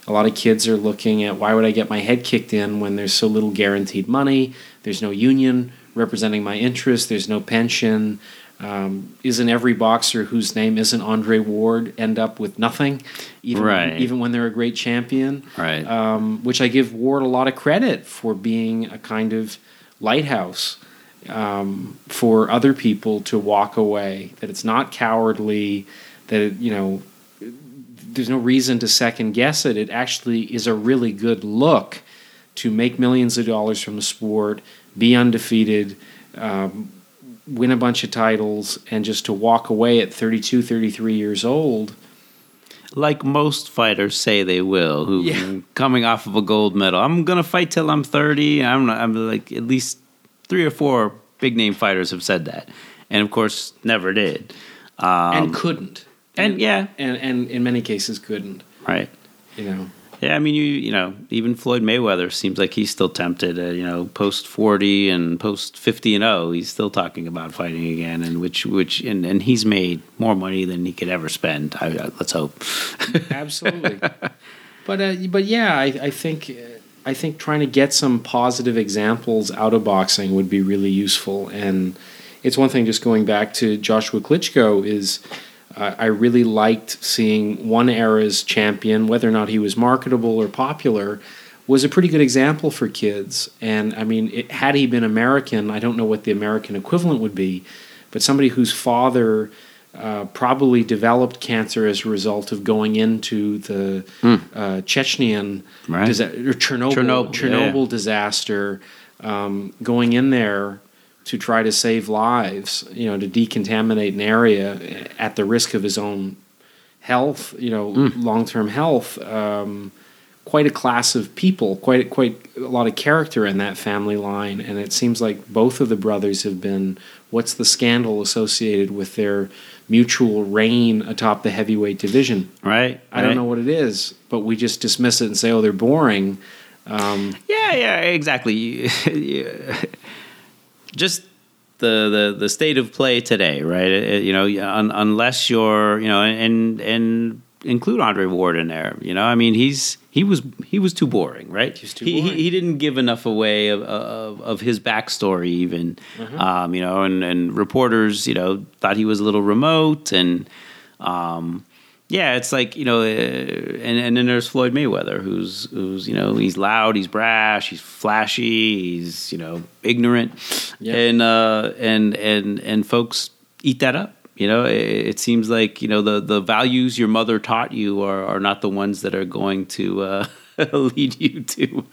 B: a lot of kids are looking at why would I get my head kicked in when there's so little guaranteed money, there's no union representing my interests, there's no pension. Um, isn't every boxer whose name isn't Andre Ward end up with nothing, even
A: Right.
B: even when they're a great champion?
A: Right.
B: um, which I give Ward a lot of credit for being a kind of lighthouse um, for other people to walk away. That it's not cowardly. That it, you know, there's no reason to second guess it. It actually is a really good look to make millions of dollars from the sport, be undefeated. Um, win a bunch of titles and just to walk away at 32 33 years old
A: like most fighters say they will, who
B: Yeah.
A: coming off of a gold medal. I'm gonna fight till I'm 30. I'm not, I'm like at least three or four big name fighters have said that, and of course never did. Um,
B: and couldn't
A: and yeah,
B: and and in many cases couldn't
A: right.
B: you know
A: Yeah, I mean, you you know, even Floyd Mayweather seems like he's still tempted. Uh, you know, post forty and post fifty and zero, he's still talking about fighting again, and which which and, and he's made more money than he could ever spend. I, I, let's hope.
B: absolutely but uh, but yeah I, I think I think trying to get some positive examples out of boxing would be really useful and it's one thing just going back to Joshua Klitschko is uh, I really liked seeing one era's champion whether or not he was marketable or popular was a pretty good example for kids and I mean it, had he been American I don't know what the American equivalent would be but somebody whose father uh, probably developed cancer as a result of going into the uh, Chechenian.
A: Right.
B: disa- or Chernobyl
A: Chernobyl,
B: Chernobyl,
A: yeah.
B: disaster, um, going in there to try to save lives, you know, to decontaminate an area at the risk of his own health, you know,
A: Hmm.
B: long term health. Um, quite a class of people, quite quite a lot of character in that family line, and it seems like both of the brothers have been. What's the scandal associated with their mutual reign atop the heavyweight division?
A: right?
B: I don't know what it is, but we just dismiss it and say, "Oh, they're boring." Um,
A: Yeah, yeah, exactly. Just the, the the state of play today, right? It- you know, un, unless you're, you know, and and include Andre Ward in there. You know, I mean, he's he was he was too boring, right?
B: Too
A: he,
B: boring.
A: He, he didn't give enough away of of, of his backstory, even. Um, you know, and and reporters, you know, thought he was a little remote and. Um, yeah, it's like you know, uh, and and then there's Floyd Mayweather, who's who's you know he's loud, he's brash, he's flashy, he's you know ignorant,
B: Yeah.
A: and uh, and and and folks eat that up. You know, it, it seems like you know the the values your mother taught you are are not the ones that are going to uh, lead you to,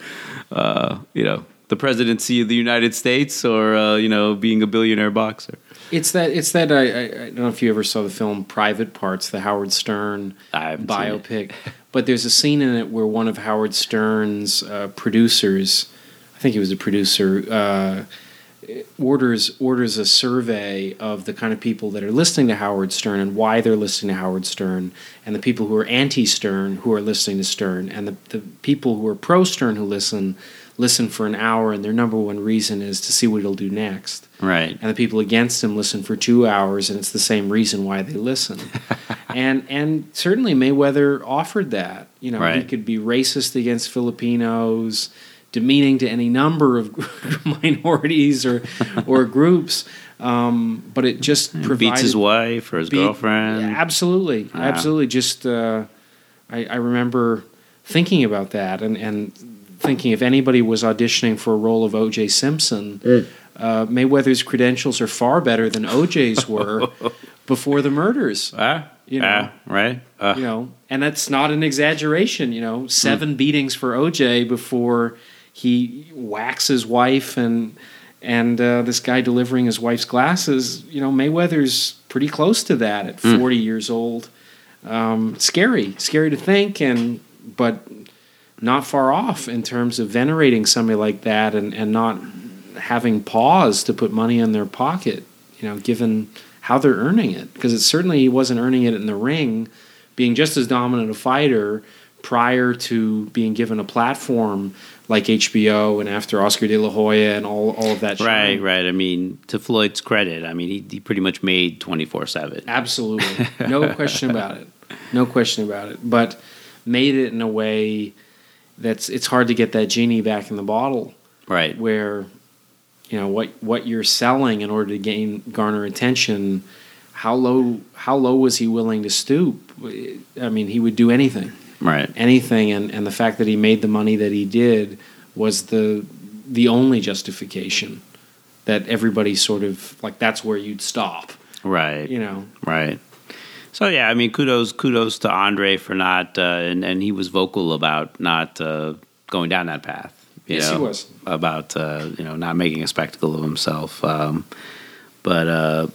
A: uh, you know, the presidency of the United States or uh, you know being a billionaire boxer.
B: It's that. It's that. I, I, I don't know if you ever saw the film Private Parts, the Howard Stern
A: I haven't seen it.
B: biopic, but there's a scene in it where one of Howard Stern's uh, producers, I think he was a producer, uh, orders orders a survey of the kind of people that are listening to Howard Stern and why they're listening to Howard Stern, and the people who are anti-Stern who are listening to Stern, and the, the people who are pro-Stern who listen listen for an hour, and their number one reason is to see what he'll do next
A: Right.
B: and the people against him listen for two hours, and it's the same reason why they listen. and and certainly Mayweather offered that. You know, he could be racist against Filipinos, demeaning to any number of minorities or or groups, um, but it just provided
A: Beats his wife or his girlfriend.
B: Absolutely,
A: Yeah.
B: absolutely. Just uh, I, I remember thinking about that and, and thinking if anybody was auditioning for a role of O.J. Simpson, uh, Mayweather's credentials are far better than O.J.'s were before the murders.
A: Ah,
B: You know.
A: ah, right? Uh,
B: You know, and that's not an exaggeration. You know, seven beatings for O.J. before he whacks his wife and. And uh, this guy delivering his wife's glasses, you know, Mayweather's pretty close to that at 40 years old. Um, scary, scary to think, and but not far off in terms of venerating somebody like that and, and not having pause to put money in their pocket, you know, given how they're earning it. Because it certainly he wasn't earning it in the ring, being just as dominant a fighter prior to being given a platform like HBO and after Oscar De La Hoya and all, all of that.
A: Right, right. I mean, to Floyd's credit, I mean, he, he pretty much made 24 7.
B: Absolutely. No question about it. No question about it. But made it in a way that's it's hard to get that genie back in the bottle
A: Right.
B: where you know what what you're selling in order to gain garner attention how low how low was he willing to stoop i mean he would do anything
A: Right.
B: anything and and the fact that he made the money that he did was the the only justification that everybody sort of like that's where you'd stop
A: Right.
B: you know
A: Right. So yeah, I mean, kudos kudos to Andre for not, uh, and and he was vocal about not uh, going down that path. You
B: Yes, he was.
A: about uh, you know not making a spectacle of himself. Um, but uh,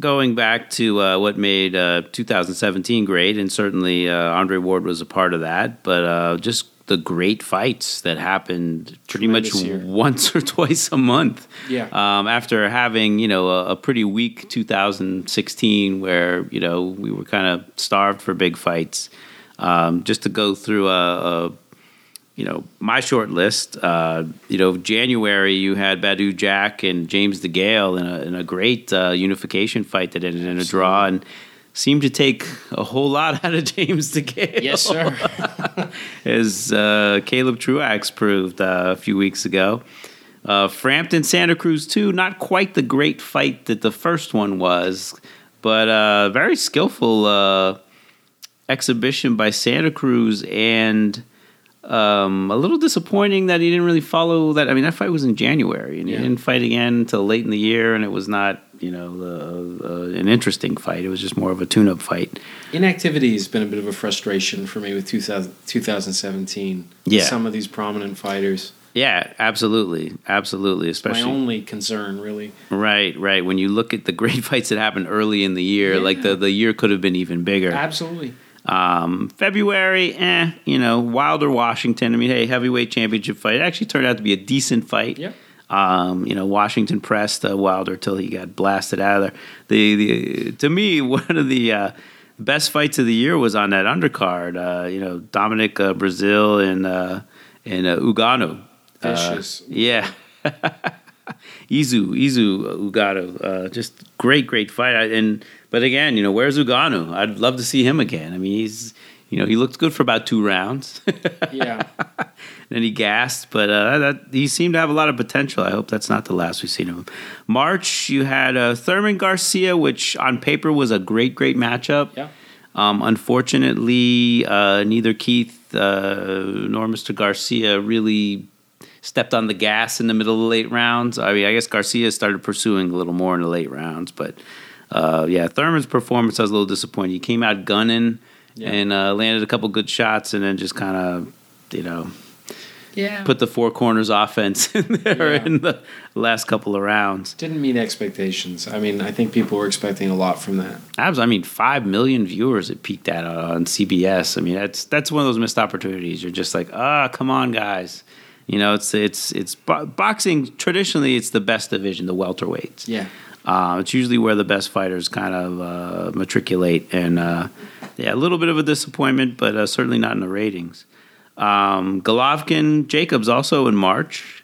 A: going back to uh, what made uh, 2017 great, and certainly uh, Andre Ward was a part of that. But uh, just the great fights that happened pretty much
B: year.
A: once or twice a month.
B: Yeah.
A: Um, after having you know a, a pretty weak 2016 where you know we were kind of starved for big fights. Um, just to go through a, a you know my short list uh, you know January you had Badou Jack and James DeGale in a, in a great uh, unification fight that ended in a draw. And seemed to take a whole lot out of James DeGale
B: yes sir
A: as uh, Caleb Truax proved uh, a few weeks ago. Uh, Frampton Santa Cruz too, not quite the great fight that the first one was, but uh, very skillful uh, exhibition by Santa Cruz and. Um, a little disappointing that he didn't really follow that. I mean, that fight was in January, and
B: Yeah.
A: he didn't fight again until late in the year, and it was not, you know, the, uh, an interesting fight. It was just more of a tune-up fight.
B: inactivity has been a bit of a frustration for me with 2000, 2017
A: Yeah.
B: some of these prominent fighters
A: Yeah, absolutely, absolutely. Especially my
B: only concern really
A: Right, right. When you look at the great fights that happened early in the year, like the, the year could have been even bigger.
B: absolutely
A: Um, February, eh, you know, Wilder Washington. I mean, hey, heavyweight championship fight. It actually turned out to be a decent fight.
B: Yep.
A: Um, you know, Washington pressed uh, Wilder till he got blasted out of there. The, the to me, one of the uh, best fights of the year was on that undercard. Uh, you know, Dominic uh, Breazeale and uh, and uh, Ugonoh.
B: Vicious.
A: Yeah. Izu, Izu Ugonoh, uh, just great, great fight. And but again, you know, where's Ugonoh? I'd love to see him again. I mean, he's you know he looked good for about two rounds.
B: yeah
A: then he gasped, but uh, that, he seemed to have a lot of potential. I hope that's not the last we've seen of him. March, you had uh, Thurman Garcia, which on paper was a great, great matchup.
B: Yeah.
A: Um, unfortunately, uh, neither Keith uh, nor Mr. Garcia really stepped on the gas in the middle of the late rounds. I mean, I guess Garcia started pursuing a little more in the late rounds, but uh, yeah, Thurman's performance was a little disappointing. He came out gunning
B: Yeah.
A: and uh, landed a couple good shots, and then just kind of, you know,
B: Yeah.
A: put the four corners offense in there
B: Yeah.
A: in the last couple of rounds.
B: didn't meet expectations. I mean, I think people were expecting a lot from that.
A: Abs, I mean, five million viewers it peaked at on CBS. I mean, that's that's one of those missed opportunities. You're just like, ah, come on, guys. You know, it's it's it's bo- boxing. Traditionally, it's the best division, the welterweights.
B: Yeah.
A: Uh, it's usually where the best fighters kind of uh, matriculate, and uh, yeah, a little bit of a disappointment, but uh, certainly not in the ratings. Um, Golovkin, Jacobs also in March.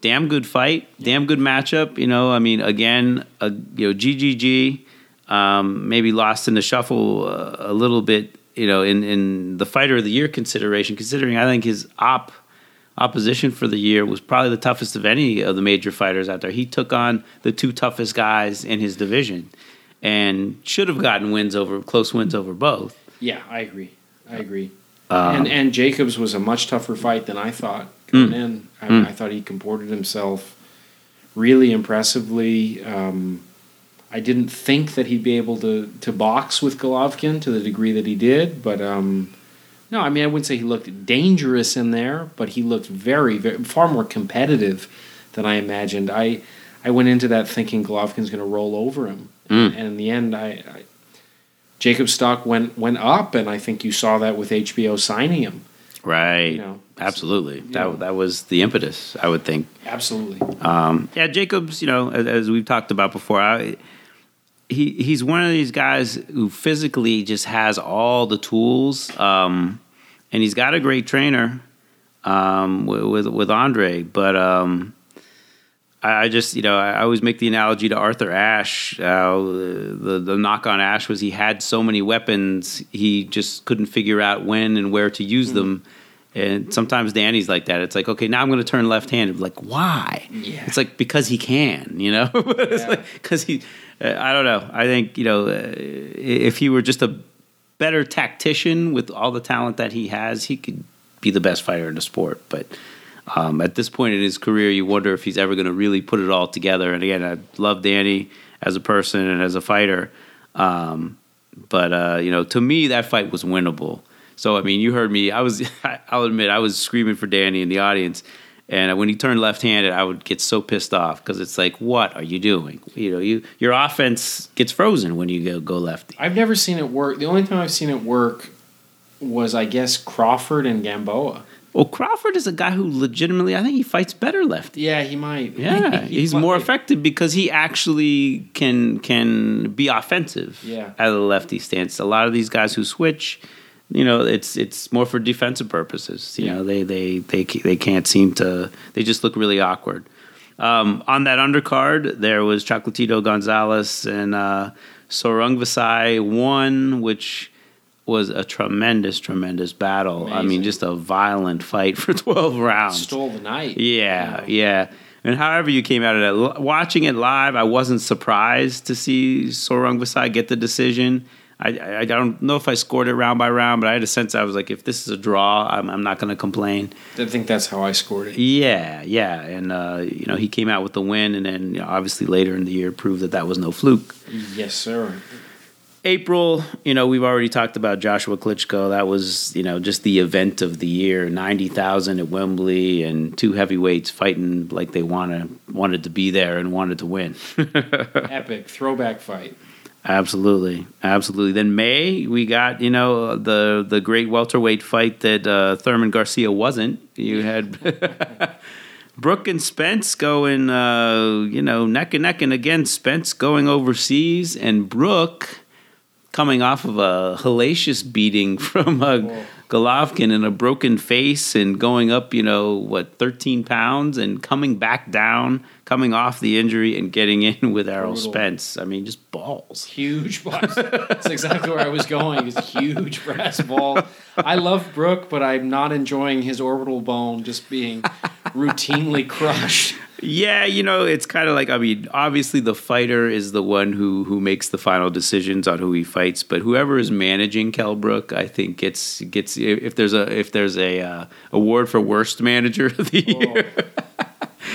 A: Damn good fight, damn good matchup. You know, I mean, again, uh, you know, GGG um, maybe lost in the shuffle uh, a little bit. You know, in in the fighter of the year consideration, considering I think his op opposition for the year was probably the toughest of any of the major fighters out there. He took on the two toughest guys in his division and should have gotten wins over close wins over both.
B: Yeah, I agree. I agree.
A: Um,
B: and and Jacobs was a much tougher fight than I thought coming in. I,
A: Mm.
B: I thought he comported himself really impressively. Um, I didn't think that he'd be able to to box with Golovkin to the degree that he did, but um, no, I mean I wouldn't say he looked dangerous in there, but he looked very, very far more competitive than I imagined. I I went into that thinking Golovkin's going to roll over him,
A: Mm.
B: and in the end, I, I Jacob's stock went went up, and I think you saw that with HBO signing him.
A: right.
B: You know,
A: Absolutely. That
B: know.
A: that was the impetus, I would think.
B: absolutely.
A: Um, yeah, Jacobs, you know, as, as we've talked about before, I, he he's one of these guys who physically just has all the tools, um, and he's got a great trainer um, with, with Andre. But um, I, I just, you know, I, always make the analogy to Arthur Ashe. Uh, the the knock on Ashe was he had so many weapons, he just couldn't figure out when and where to use them. And sometimes Danny's like that. It's like, okay, now I'm going to turn left-handed. Like, why?
B: Yeah.
A: It's like because he can, you know. it's
B: Yeah.
A: like because he. Uh, I don't know. I think you know uh, if he were just a better tactician with all the talent that he has, he could be the best fighter in the sport. But um, at this point in his career, you wonder if he's ever going to really put it all together. And again, I love Danny as a person and as a fighter. Um, but uh, you know, to me, that fight was winnable. So I mean, you heard me. I was. I'll admit, I was screaming for Danny in the audience. And when he turned left-handed, I would get so pissed off because it's like, what are you doing? You know, you your offense gets frozen when you go, go lefty.
B: I've never seen it work. The only time I've seen it work was, I guess, Crawford and Gamboa.
A: Well, Crawford is a guy who legitimately, I think he fights better lefty.
B: Yeah, he might.
A: Yeah,
B: He
A: he's
B: might.
A: more effective because he actually can can be offensive.
B: Yeah.
A: out of the lefty stance. A lot of these guys who switch, you know, it's it's more for defensive purposes. You
B: Yeah.
A: know, they they they they can't seem to. They just look really awkward. Um, on that undercard, there was Chocolatito Gonzalez and uh, Sor Rungvisai won, which was a tremendous, tremendous battle. I mean, just a violent fight for twelve rounds.
B: Stole the night.
A: Yeah,
B: you
A: yeah. And however you came out of that, watching it live, I wasn't surprised to see Sor Rungvisai get the decision. I, I, don't know if I scored it round by round, but I had a sense I was like, if this is a draw, I'm, I'm not going to complain.
B: I think that's how I scored it.
A: Yeah, yeah. And, uh, you know, he came out with the win, and then you know, obviously later in the year proved that that was no fluke.
B: Yes, sir.
A: April, you know, we've already talked about Joshua Klitschko. That was, you know, just the event of the year. Ninety thousand at Wembley, and two heavyweights fighting like they wanted wanted to be there and wanted to win.
B: Epic throwback fight.
A: Absolutely, absolutely. Then May, we got you know the the great welterweight fight that uh, Thurman Garcia wasn't. You had. Brook and Spence going, uh, you know, neck and neck, and again, Spence going overseas, and Brook coming off of a hellacious beating from uh,
B: Whoa.
A: Golovkin and a broken face, and going up, you know, what, 13 pounds, and coming back down, coming off the injury, and getting in with Errol
B: Brutal.
A: Spence. I mean, just balls.
B: Huge box. That's exactly where I was going. It's a huge brass ball. I love Brook, but I'm not enjoying his orbital bone just being routinely crushed.
A: Yeah, you know, it's kind of like I mean, obviously the fighter is the one who who makes the final decisions on who he fights, but whoever is managing Kell Brook, I think gets gets if there's a if there's a uh, award for worst manager of the year.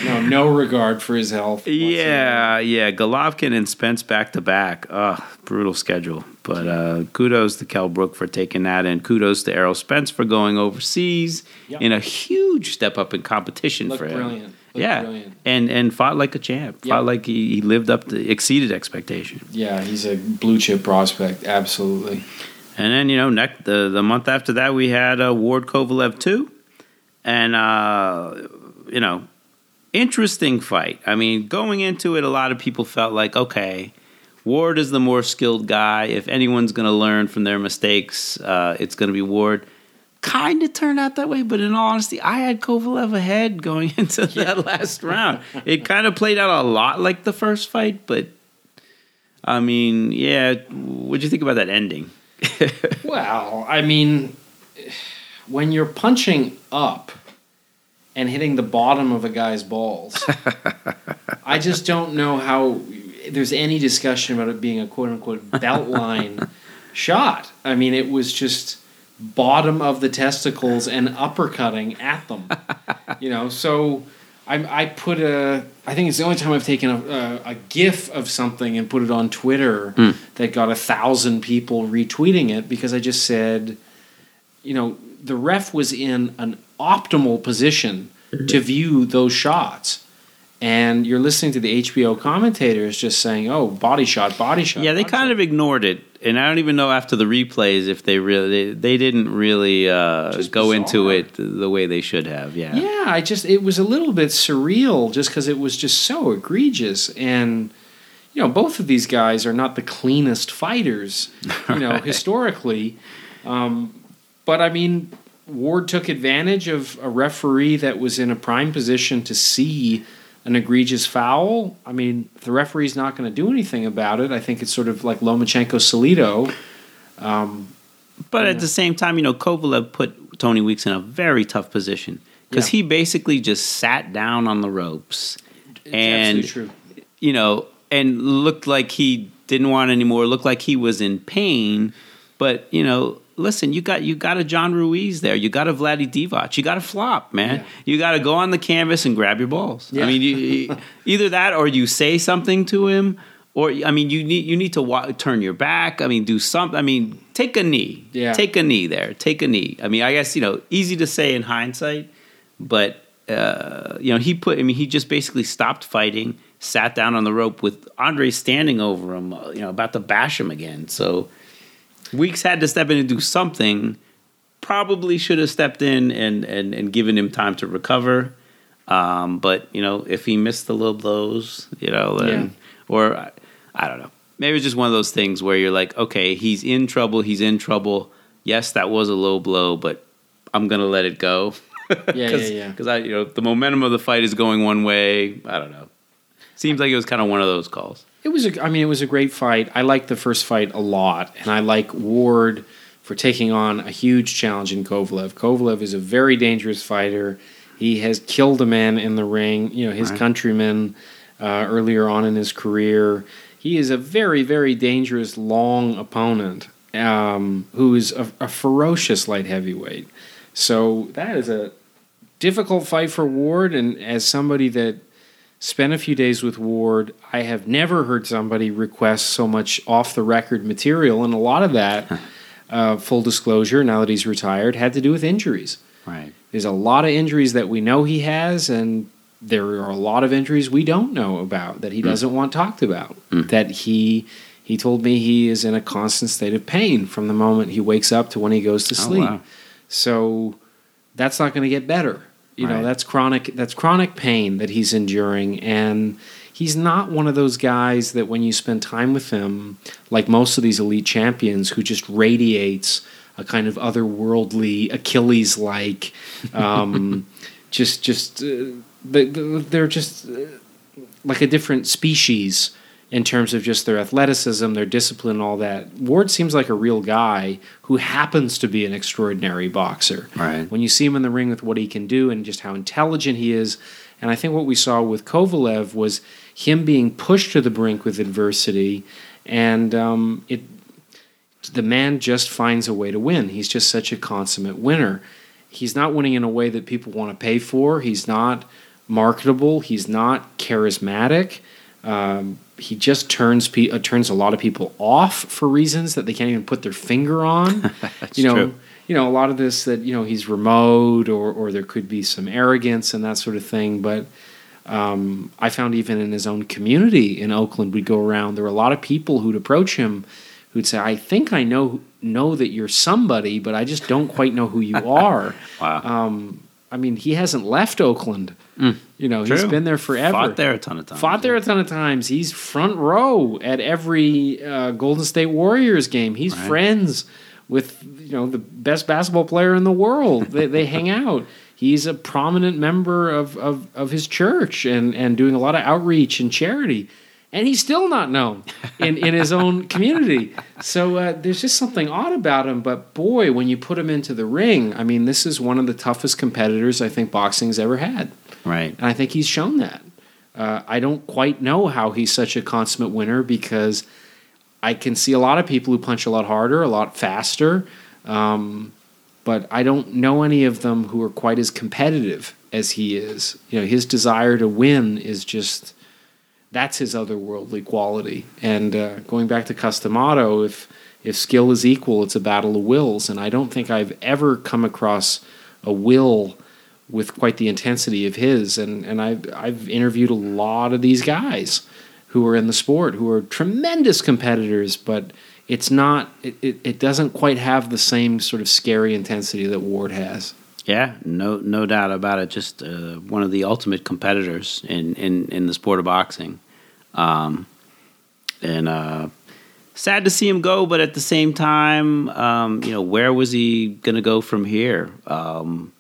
B: no, no regard for his health.
A: Yeah, yeah, Golovkin and Spence back to back. Ugh, brutal schedule. But uh, kudos to Kell Brook for taking that, and kudos to Errol Spence for going overseas
B: Yep.
A: in a huge step up in competition
B: Looked
A: for him.
B: brilliant. Looked
A: yeah,
B: brilliant.
A: and and fought like a champ.
B: Yep.
A: Fought like he, he lived up to exceeded expectation.
B: Yeah, he's a blue chip prospect. Absolutely.
A: And then you know, next the the month after that, we had uh, Ward Kovalev two, and uh, you know, interesting fight. I mean, going into it, a lot of people felt like, okay, Ward is the more skilled guy. If anyone's going to learn from their mistakes, uh, it's going to be Ward. Kind of turned out that way, but in all honesty, I had Kovalev ahead going into that last round. It kind of played out a lot like the first fight, but I mean, yeah. What'd you think about that ending?
B: Well, I mean, when you're punching up and hitting the bottom of a guy's balls, I just don't know how there's any discussion about it being a quote unquote belt line shot. I mean, it was just bottom of the testicles and uppercutting at them. You know, so I, I put a. I think it's the only time I've taken a, a, a GIF of something and put it on Twitter hmm. that got a thousand people retweeting it because I just said, you know, the ref was in an optimal position to view those shots. And you're listening to the HBO commentators just saying, "Oh, body shot, body shot."
A: Yeah, they kind
B: shot."
A: of ignored it, and I don't even know after the replays if they really they, they didn't really uh, go into it the way they should have. Yeah,
B: Yeah, I just it was a little bit surreal just because it was just so egregious and you know both of these guys are not the cleanest fighters you know historically um, but I mean Ward took advantage of a referee that was in a prime position to see an egregious foul. I mean the referee's not going to do anything about it. I think it's sort of like Lomachenko Salido. Um,
A: but at the same time, you know, Kovalev put Tony Weeks in a very tough position because
B: Yeah.
A: he basically just sat down on the ropes,
B: it's
A: and
B: true.
A: you know, and looked like he didn't want anymore. Looked like he was in pain, but you know. Listen, you got you got a John Ruiz there. You got a Vlade Divac. You got a flop, man.
B: Yeah.
A: You got to go on the canvas and grab your balls.
B: Yeah.
A: I mean, you, you- either that or you say something to him, or I mean, you need you need to turn your back. I mean, do something. I mean, take a knee.
B: Yeah.
A: take a knee there. Take a knee. I mean, I guess you know, easy to say in hindsight, but uh, you know, he put. I mean, he just basically stopped fighting, sat down on the rope with Andre standing over him. uh, You know, about to bash him again. So Weeks had to step in and do something. Probably should have stepped in and and and given him time to recover. Um, but you know, if he missed the low blows, you know, then,
B: Yeah.
A: or I, I don't know. Maybe it's just one of those things where you're like, okay, he's in trouble. He's in trouble. Yes, that was a low blow, but I'm gonna let it go.
B: Yeah, yeah, yeah.
A: Because I, you know, the momentum of the fight is going one way. I don't know. Seems like it was kind of one of those calls.
B: It was a, I mean, it was a great fight. I liked the first fight a lot, and I like Ward for taking on a huge challenge in Kovalev. Kovalev is a very dangerous fighter. He has killed a man in the ring. You know, his
A: Right.
B: countryman uh, earlier on in his career. He is a very, very dangerous long opponent um, who is a, a ferocious light heavyweight. So that is a difficult fight for Ward, and as somebody that spent a few days with Ward, I have never heard somebody request so much off the record material, and a lot of that, uh, full disclosure, now that he's retired, had to do with injuries.
A: Right.
B: There's a lot of injuries that we know he has, and there are a lot of injuries we don't know about that he doesn't want talked about. That he he told me he is in a constant state of pain from the moment he wakes up to when he goes to
A: Oh,
B: sleep.
A: wow.
B: So that's not going to get better. You know, that's chronic that's chronic pain that he's enduring and he's not one of those guys that when you spend time with him like most of these elite champions who just radiates a kind of otherworldly Achilles like um, just just uh, they- they're just uh, like a different species in terms of just their athleticism, their discipline, all that. Ward seems like a real guy who happens to be an extraordinary boxer.
A: Right.
B: When you see him in the ring with what he can do and just how intelligent he is, and I think what we saw with Kovalev was him being pushed to the brink with adversity, and um, it the man just finds a way to win. He's just such a consummate winner. He's not winning in a way that people want to pay for. He's not marketable. He's not charismatic. Um, he just turns pe- uh, turns a lot of people off for reasons that they can't even put their finger on. you know,
A: true.
B: you know a lot of this that you know he's remote or or there could be some arrogance and that sort of thing. But um, I found even in his own community in Oakland, we'd go around. There were a lot of people who'd approach him who'd say, "I think I know know that you're somebody, but I just don't quite know who you are."
A: Wow.
B: Um, I mean, he hasn't left Oakland. You know, he's been there forever.
A: Fought there a ton of times.
B: Fought there a ton of times. He's front row at every uh, Golden State Warriors game. He's
A: Right.
B: friends with you know the best basketball player in the world. they, they hang out. He's a prominent member of, of, of his church and, and doing a lot of outreach and charity. And he's still not known in, in his own community. So uh, there's just something odd about him. But boy, when you put him into the ring, I mean, this is one of the toughest competitors I think boxing's ever had.
A: Right.
B: And I think he's shown that. Uh, I don't quite know how he's such a consummate winner because I can see a lot of people who punch a lot harder, a lot faster, um, but I don't know any of them who are quite as competitive as he is. You know, his desire to win is just that's his otherworldly quality. And uh, going back to Cus D'Amato, if if skill is equal, it's a battle of wills, and I don't think I've ever come across a will with quite the intensity of his. And and I've I've interviewed a lot of these guys who are in the sport who are tremendous competitors, but it's not it, it, it doesn't quite have the same sort of scary intensity that Ward has.
A: Yeah, no, no doubt about it. Just uh, one of the ultimate competitors in, in, in the sport of boxing, um, and uh, sad to see him go. But at the same time, um, you know, where was he going to go from here? Um,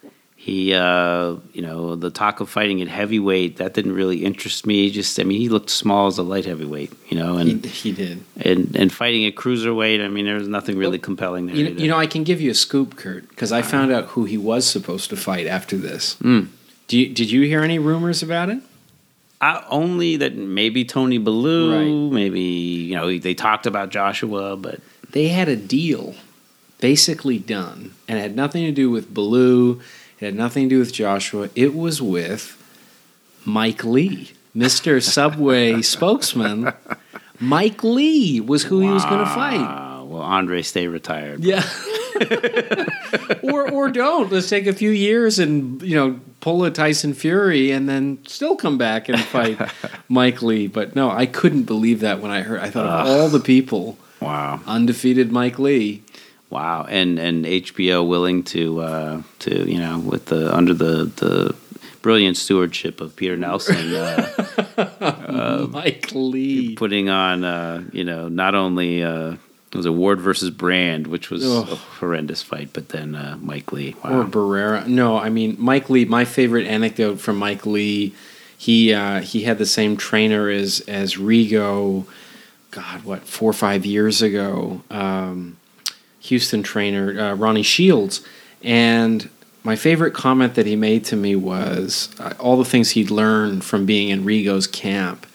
A: he, uh, you know, the talk of fighting at heavyweight that didn't really interest me. Just, I mean, he looked small as a light heavyweight, you know, and
B: he did.
A: and and fighting at cruiserweight. I mean, there was nothing really compelling there.
B: You,
A: either.
B: you know, I can give you a scoop, Kurt, because I found out who he was supposed to fight after this.
A: Mm.
B: Do you, did you hear any rumors about it?
A: Uh, only that maybe Tony Bellew,
B: Right.
A: maybe you know they talked about Joshua, but
B: They had a deal basically done, and it had nothing to do with Bellew. It had nothing to do with Joshua. It was with Mike Lee, Mr. Subway spokesman. Mike Lee was who he was going to fight.
A: well, Andre stay retired.
B: Yeah. or or don't. Let's take a few years and you know pull a Tyson Fury and then still come back and fight Mike Lee. But no, I couldn't believe that when I heard. I thought of all the people,
A: Wow,
B: undefeated Mike Lee.
A: Wow, and and HBO willing to uh, to you know with the under the the brilliant stewardship of Peter Nelson. Uh,
B: Mike Lee.
A: putting on, uh, you know, not only uh, it was a Ward versus Brand, which was
B: Ugh.
A: a horrendous fight, but then uh, Mike Lee.
B: Or Barrera. No, I mean Mike Lee. My favorite anecdote from Mike Lee. He uh, he had the same trainer as as Rigo. God, what four or five years ago? Um, Houston trainer uh, Ronnie Shields, and my favorite comment that he made to me was uh, all the things he'd learned from being in Rigo's camp,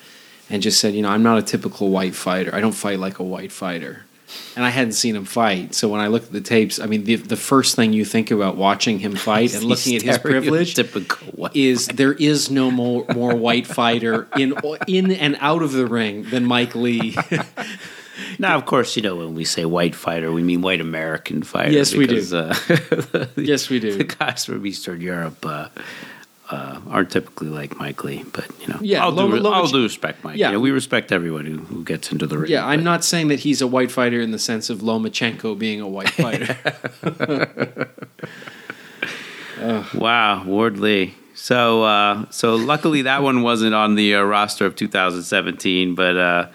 B: and just said, you know, I'm not a typical white fighter. I don't fight like a white fighter. And I hadn't seen him fight, so when I looked at the tapes, I mean, the, the first thing you think about watching him fight and looking at his privilege is there is no more more white fighter in in and out of the ring than Mike Lee.
A: Now, of course, you know when we say white fighter, we mean white American fighter.
B: Yes, we do.
A: because, Uh,
B: yes, we do.
A: the guys from Eastern Europe uh, uh, aren't typically like Mike Lee, but you know,
B: Yeah,
A: I'll, do,
B: Loma-
A: I'll do respect Mike.
B: Yeah.
A: you know, we respect everyone who, who gets into the ring.
B: Yeah, I'm
A: but-
B: not saying that he's a white fighter in the sense of Lomachenko being a white fighter.
A: Wow, Ward Lee. So, uh, so luckily that one wasn't on the uh, roster of 2017, but uh,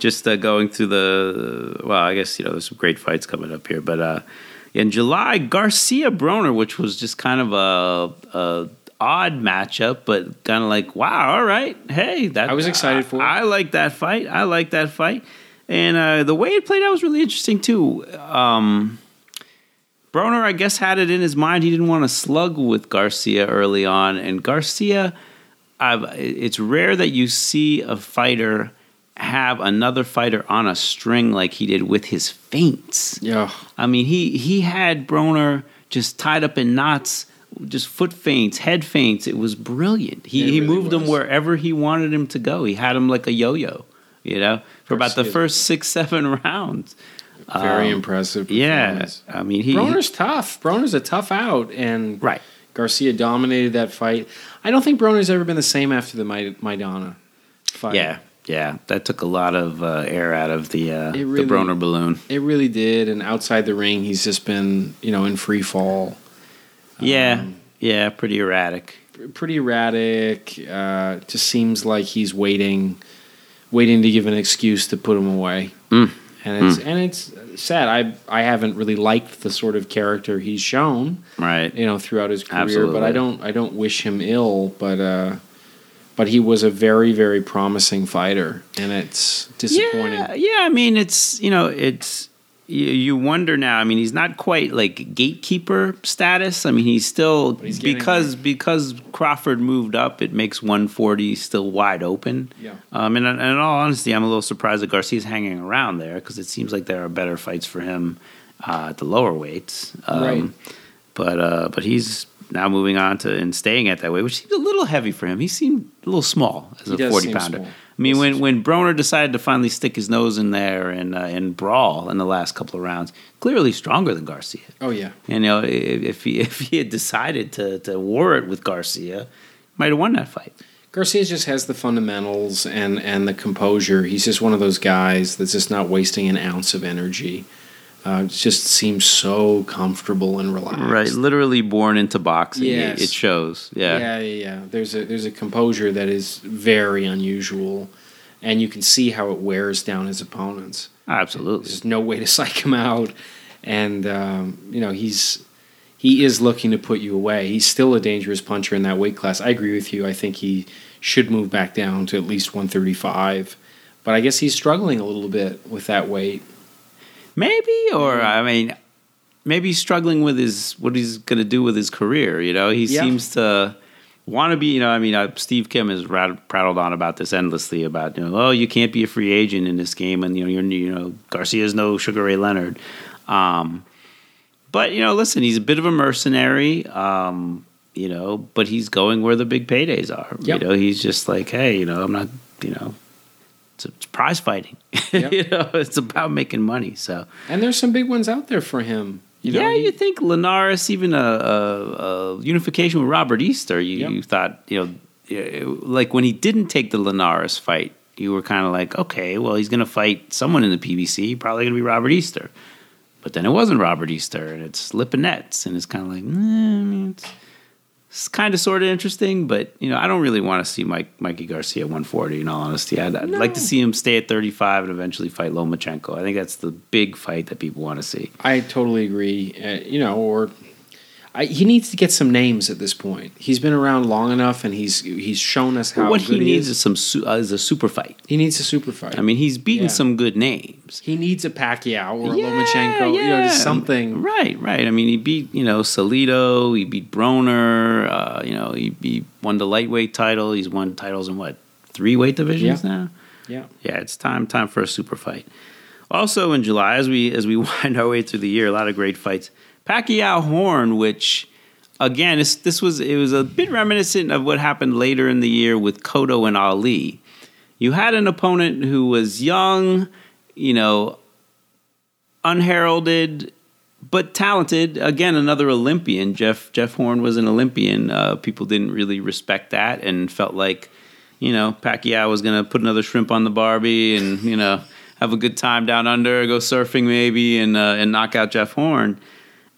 A: just uh, going through the well, I guess you know there's some great fights coming up here, but uh, in July, Garcia Broner, which was just kind of a, a odd matchup, but kind of like, wow, all right, hey, that
B: I was excited for it.
A: I, like that fight. I like that fight, and uh, the way it played out was really interesting too. Um, Broner, I guess, had it in his mind he didn't want to slug with Garcia early on, and Garcia, I've, it's rare that you see a fighter have another fighter on a string like he did with his feints.
B: Yeah.
A: I mean, he he had Broner just tied up in knots, just foot feints, head feints. It was brilliant. He
B: It
A: he
B: really
A: moved him wherever he wanted him to go. He had him like a yo-yo, you know, for about the first six seven rounds.
B: Very
A: Um,
B: impressive.
A: Yeah. I mean he
B: Broner's tough. Broner's a tough out, and
A: right.
B: Garcia dominated that fight. I don't think Broner's ever been the same after the Mai- Maidana fight.
A: Yeah, yeah, that took a lot of uh, air out of the uh,
B: really-
A: the Broner balloon.
B: It really did. And outside the ring, he's just been, you know, in free fall.
A: Yeah,
B: Um,
A: yeah, pretty erratic.
B: Pretty erratic. Uh, just seems like he's waiting, waiting to give an excuse to put him away.
A: Mm.
B: And it's and it's sad. I I haven't really liked the sort of character he's shown,
A: Right.
B: you know, throughout his career.
A: Absolutely.
B: But I don't I don't wish him ill. But uh, but he was a very very promising fighter, and it's disappointing.
A: Yeah, yeah. I mean, it's you know, it's you, you wonder now. I mean, he's not quite like gatekeeper status. I mean, he's still
B: he's
A: because because Crawford moved up. It makes 140 still wide open.
B: Yeah.
A: Um, and, and in all honesty, I'm a little surprised that Garcia's hanging around there because it seems like there are better fights for him uh, at the lower weights. Um,
B: Right.
A: But uh, but he's now moving on to and staying at that weight, which seems a little heavy for him. He seemed a little small as
B: He
A: a
B: does
A: 40
B: seem
A: pounder.
B: small.
A: I mean, when when Broner decided to finally stick his nose in there and uh, and brawl in the last couple of rounds, clearly stronger than Garcia.
B: Oh yeah.
A: And, you know, if, if he if he had decided to to war it with Garcia, might have won that fight.
B: Garcia just has the fundamentals and and the composure. He's just one of those guys that's just not wasting an ounce of energy. Uh, just seems so comfortable and relaxed.
A: Right, literally born into boxing. It-
B: Yes.
A: It, shows. Yeah.
B: Yeah, yeah, yeah. There's a there's a composure that is very unusual, and you can see how it wears down his opponents.
A: absolutely.
B: There's no way to psych him out, and um, you know he's he is looking to put you away. He's still a dangerous puncher in that weight class. I agree with you. I think he should move back down to at least 135, but I guess he's struggling a little bit with that weight.
A: Maybe, or I mean, maybe he's struggling with his what he's going to do with his career. You know, he
B: Yeah.
A: seems to want to be. You know, I mean, uh, Steve Kim has rat- prattled on about this endlessly about you know, oh, you can't be a free agent in this game, and you know, you're you know, Garcia's no Sugar Ray Leonard. Um, but you know, listen, he's a bit of a mercenary. Um, you know, but he's going where the big paydays are.
B: Yep.
A: You know, he's just like, hey, you know, I'm not, you know. It's, it's prize fighting,
B: Yep.
A: you know. It's about making money. So,
B: And there's some big ones out there for him. You know,
A: yeah, you think Linares, even a, a, a unification with Robert Easter, you,
B: Yep.
A: you thought, you know, like when he didn't take the Linares fight, you were kind of like, okay, well, he's going to fight someone in the PBC, probably going to be Robert Easter. But then it wasn't Robert Easter, and it's Lipinets, and it's kind of like, I mean, it's, it's kind of sort of interesting, but you know, I don't really want to see Mike Mikey Garcia 140. In all honesty, I'd, I'd like to see him stay at 35 and eventually fight Lomachenko. I think that's the big fight that people want to see.
B: I totally agree. Uh, you know, or I, he needs to get some names at this point. He's been around long enough, and he's he's shown us how
A: what
B: good
A: he needs
B: is.
A: is some su- uh, is a super fight.
B: He needs a super fight.
A: I mean, he's beaten
B: Yeah.
A: some good names.
B: he needs a Pacquiao or a Lomachenko. You know, just something.
A: Right, right. I mean, he beat you know Salido. He beat Broner. Uh, you know, he, he won the lightweight title. He's won titles in what three weight divisions
B: Yeah.
A: now.
B: Yeah.
A: Yeah, it's time time for a super fight. Also in July, as we as we wind our way through the year, a lot of great fights. Pacquiao Horn, which again, this was it was a bit reminiscent of what happened later in the year with Cotto and Ali. You had an opponent who was young, you know, unheralded, but talented. Again, another Olympian. Jeff Jeff Horn was an Olympian. Uh, people didn't really respect that and felt like, you know, Pacquiao was going to put another shrimp on the Barbie and you know have a good time down under, go surfing maybe, and uh, and knock out Jeff Horn.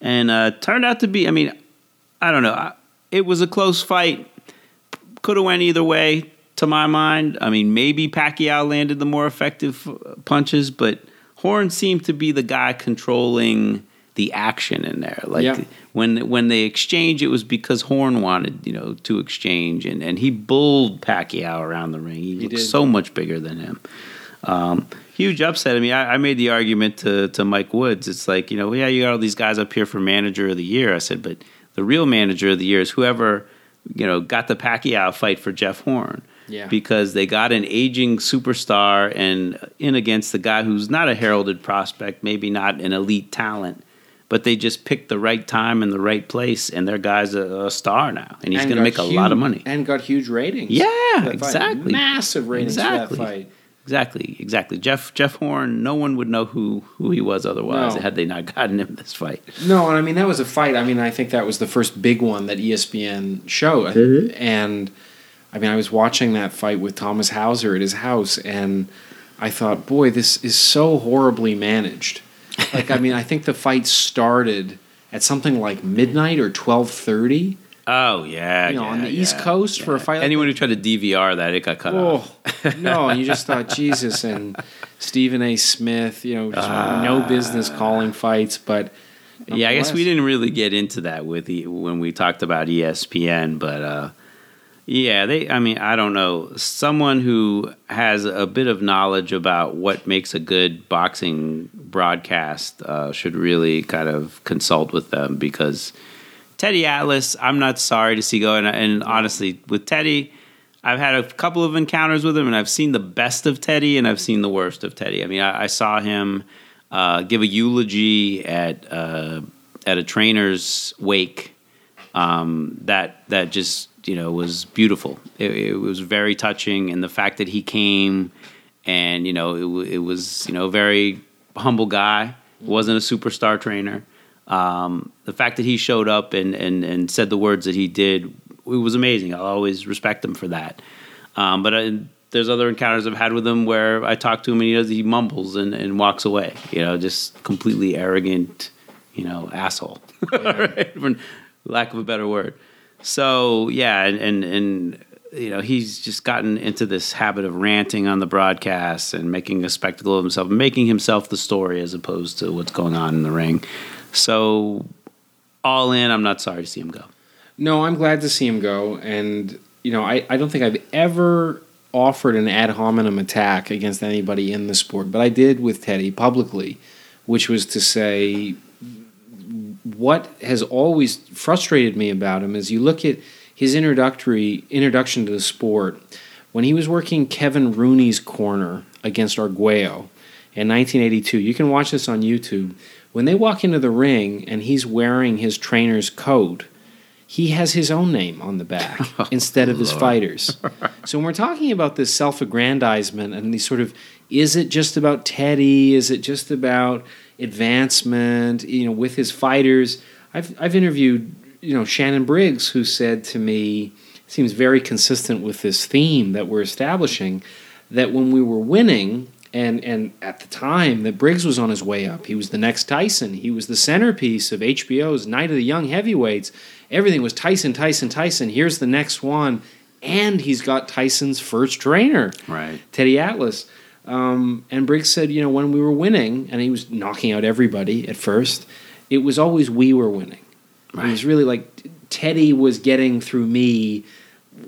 A: And uh, turned out to be. I mean, I don't know. I- It was a close fight. Could have went either way. To my mind, I mean, maybe Pacquiao landed the more effective uh, punches, but Horn seemed to be the guy controlling the action in there. Like
B: Yeah.
A: when when they exchange, it was because Horn wanted you know to exchange, and and he bulled Pacquiao around the ring. He, looked
B: did.
A: so much bigger than him. Um, huge upset. I mean, I, I made the argument to to Mike Woods. It's like you know, yeah, you got all these guys up here for manager of the year. I said, but the real manager of the year is whoever you know got the Pacquiao fight for Jeff Horn.
B: Yeah.
A: Because they got an aging superstar and in against the guy who's not a heralded prospect, maybe not an elite talent, but they just picked the right time and the right place, and their guy's a, a star now, and he's going to make a lot of money.
B: and got huge ratings.
A: Yeah, exactly.
B: Massive ratings
A: Exactly.
B: for that fight.
A: Exactly, exactly. Jeff Jeff Horn, no one would know who who he was otherwise
B: No.
A: had they not gotten him this fight.
B: No, and I mean that was a fight. I mean, I think that was the first big one that ESPN showed,
A: Mm-hmm.
B: and I mean, I was watching that fight with Thomas Hauser at his house, and I thought, boy, this is so horribly managed. Like, I mean, I think the fight started at something like midnight or twelve thirty.
A: Oh yeah,
B: You know,
A: yeah,
B: on the East
A: yeah,
B: Coast for a
A: yeah.
B: fight like
A: Anyone who tried to DVR that, it got cut off.
B: Oh no! And you just thought Jesus and Stephen A. Smith, you know, just
A: Ah.
B: no business calling fights, but
A: Yeah, I guess we didn't really get into that with e, when we talked about ESPN, but uh, yeah, they. I mean, I don't know. Someone who has a bit of knowledge about what makes a good boxing broadcast uh, should really kind of consult with them because Teddy Atlas, I'm not sorry to see go. And, and honestly, with Teddy, I've had a couple of encounters with him, and I've seen the best of Teddy, and I've seen the worst of Teddy. I mean, I, I saw him uh, give a eulogy at uh, at a trainer's wake. Um, that that just you know was beautiful. It, it was very touching, and the fact that he came and you know it, it was you know a very humble guy, wasn't a superstar trainer. Um, the fact that he showed up and, and, and said the words that he did, it was amazing. I'll always respect him for that. Um, but I, there's other encounters I've had with him where I talk to him and he does he mumbles and, and walks away. You know, just completely arrogant, you know, asshole, right? for lack of a better word. So yeah, and, and and you know he's just gotten into this habit of ranting on the broadcast and making a spectacle of himself, making himself the story as opposed to what's going on in the ring. So all in, I'm not sorry to see him go.
B: No, I'm glad to see him go. And, you know, I, I don't think I've ever offered an ad hominem attack against anybody in the sport, but I did with Teddy publicly, which was to say what has always frustrated me about him is you look at his introductory introduction to the sport when he was working Kevin Rooney's corner against Arguello in 1982. You can watch this on YouTube. When they walk into the ring and he's wearing his trainer's coat, he has his own name on the back oh, instead of his fighters. So when we're talking about this self-aggrandizement and these sort of, is it just about Teddy? Is it just about advancement? You know, with his fighters, I've I've interviewed you know Shannon Briggs, who said to me, seems very consistent with this theme that we're establishing, that when we were winning. And, and at the time that Briggs was on his way up, he was the next Tyson. He was the centerpiece of HBO's Night of the Young Heavyweights. Everything was Tyson, Tyson, Tyson. Here's the next one. And he's got Tyson's first trainer,
A: Right.
B: Teddy Atlas. Um, and Briggs said, you know, when we were winning, and he was knocking out everybody at first, it was always we were winning. It was really like Teddy was getting through me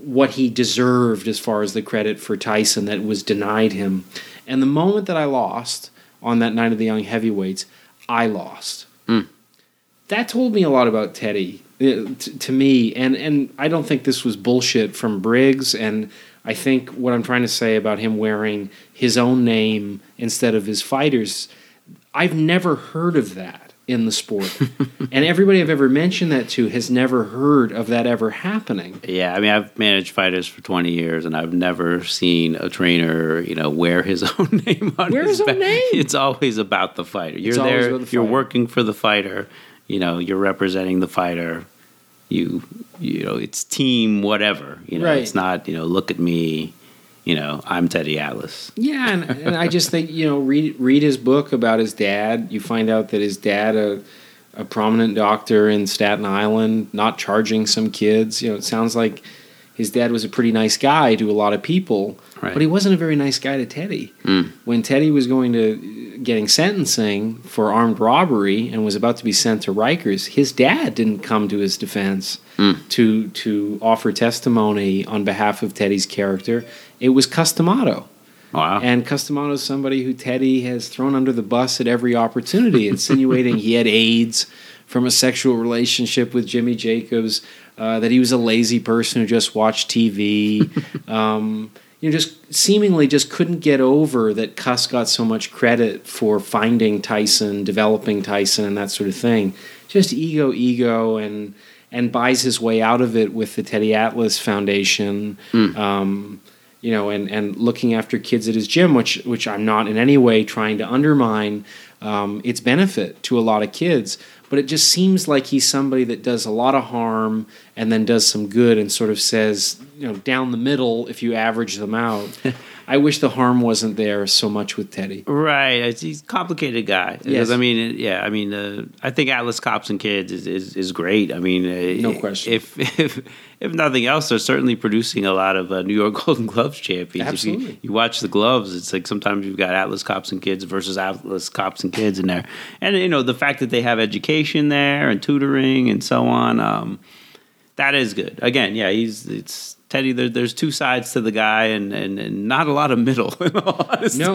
B: what he deserved as far as the credit for Tyson that was denied him. And the moment that I lost on that night of the young heavyweights, I lost.
A: Mm.
B: That told me a lot about Teddy uh, t- to me, and and I don't think this was bullshit from Briggs. And I think what I'm trying to say about him wearing his own name instead of his fighters, I've never heard of that in the sport, and everybody I've ever mentioned that to has never heard of that ever happening.
A: Yeah, I mean, I've managed fighters for 20 years, and I've never seen a trainer, you know, wear his own name on
B: Wear
A: his
B: his own name?
A: It's always about the fighter. You're
B: It's
A: there.
B: about the
A: You're working for the fighter. You know, you're representing the fighter. You, you know, it's team whatever. You know,
B: Right.
A: it's not. You know, look at me. You know, I'm Teddy Atlas.
B: Yeah, and, and I just think you know read read his book about his dad. You find out that his dad, a a prominent doctor in Staten Island, not charging some kids. You know, it sounds like his dad was a pretty nice guy to a lot of people,
A: Right.
B: but he wasn't a very nice guy to Teddy.
A: Mm.
B: When Teddy was going to getting sentencing for armed robbery and was about to be sent to Rikers, his dad didn't come to his defense to to offer testimony on behalf of Teddy's character. It was Cus D'Amato.
A: Wow.
B: And Cus D'Amato is somebody who Teddy has thrown under the bus at every opportunity, insinuating he had AIDS from a sexual relationship with Jimmy Jacobs, uh, that he was a lazy person who just watched TV. um, you know, just seemingly just couldn't get over that Cus got so much credit for finding Tyson, developing Tyson, and that sort of thing. Just ego, ego, and and buys his way out of it with the Teddy Atlas Foundation. Um, you know, and, and looking after kids at his gym, which which I'm not in any way trying to undermine um, its benefit to a lot of kids, but it just seems like he's somebody that does a lot of harm and then does some good and sort of says, you know, down the middle if you average them out. I wish the harm wasn't there so much with Teddy.
A: Right, he's a complicated guy.
B: Yes.
A: I mean, yeah, I mean, uh, I think Atlas Cops and Kids is is, is great. I mean, uh,
B: No question.
A: If if if nothing else, they're certainly producing a lot of uh, New York Golden Gloves champions. If you,
B: Absolutely.
A: you watch the gloves, it's like sometimes you've got Atlas Cops and Kids versus Atlas Cops and Kids in there, and you know the fact that they have education there and tutoring and so on. Um, that is good. Again, yeah, he's it's Teddy. There, there's two sides to the guy, and, and, and not a lot of middle. In all.
B: No,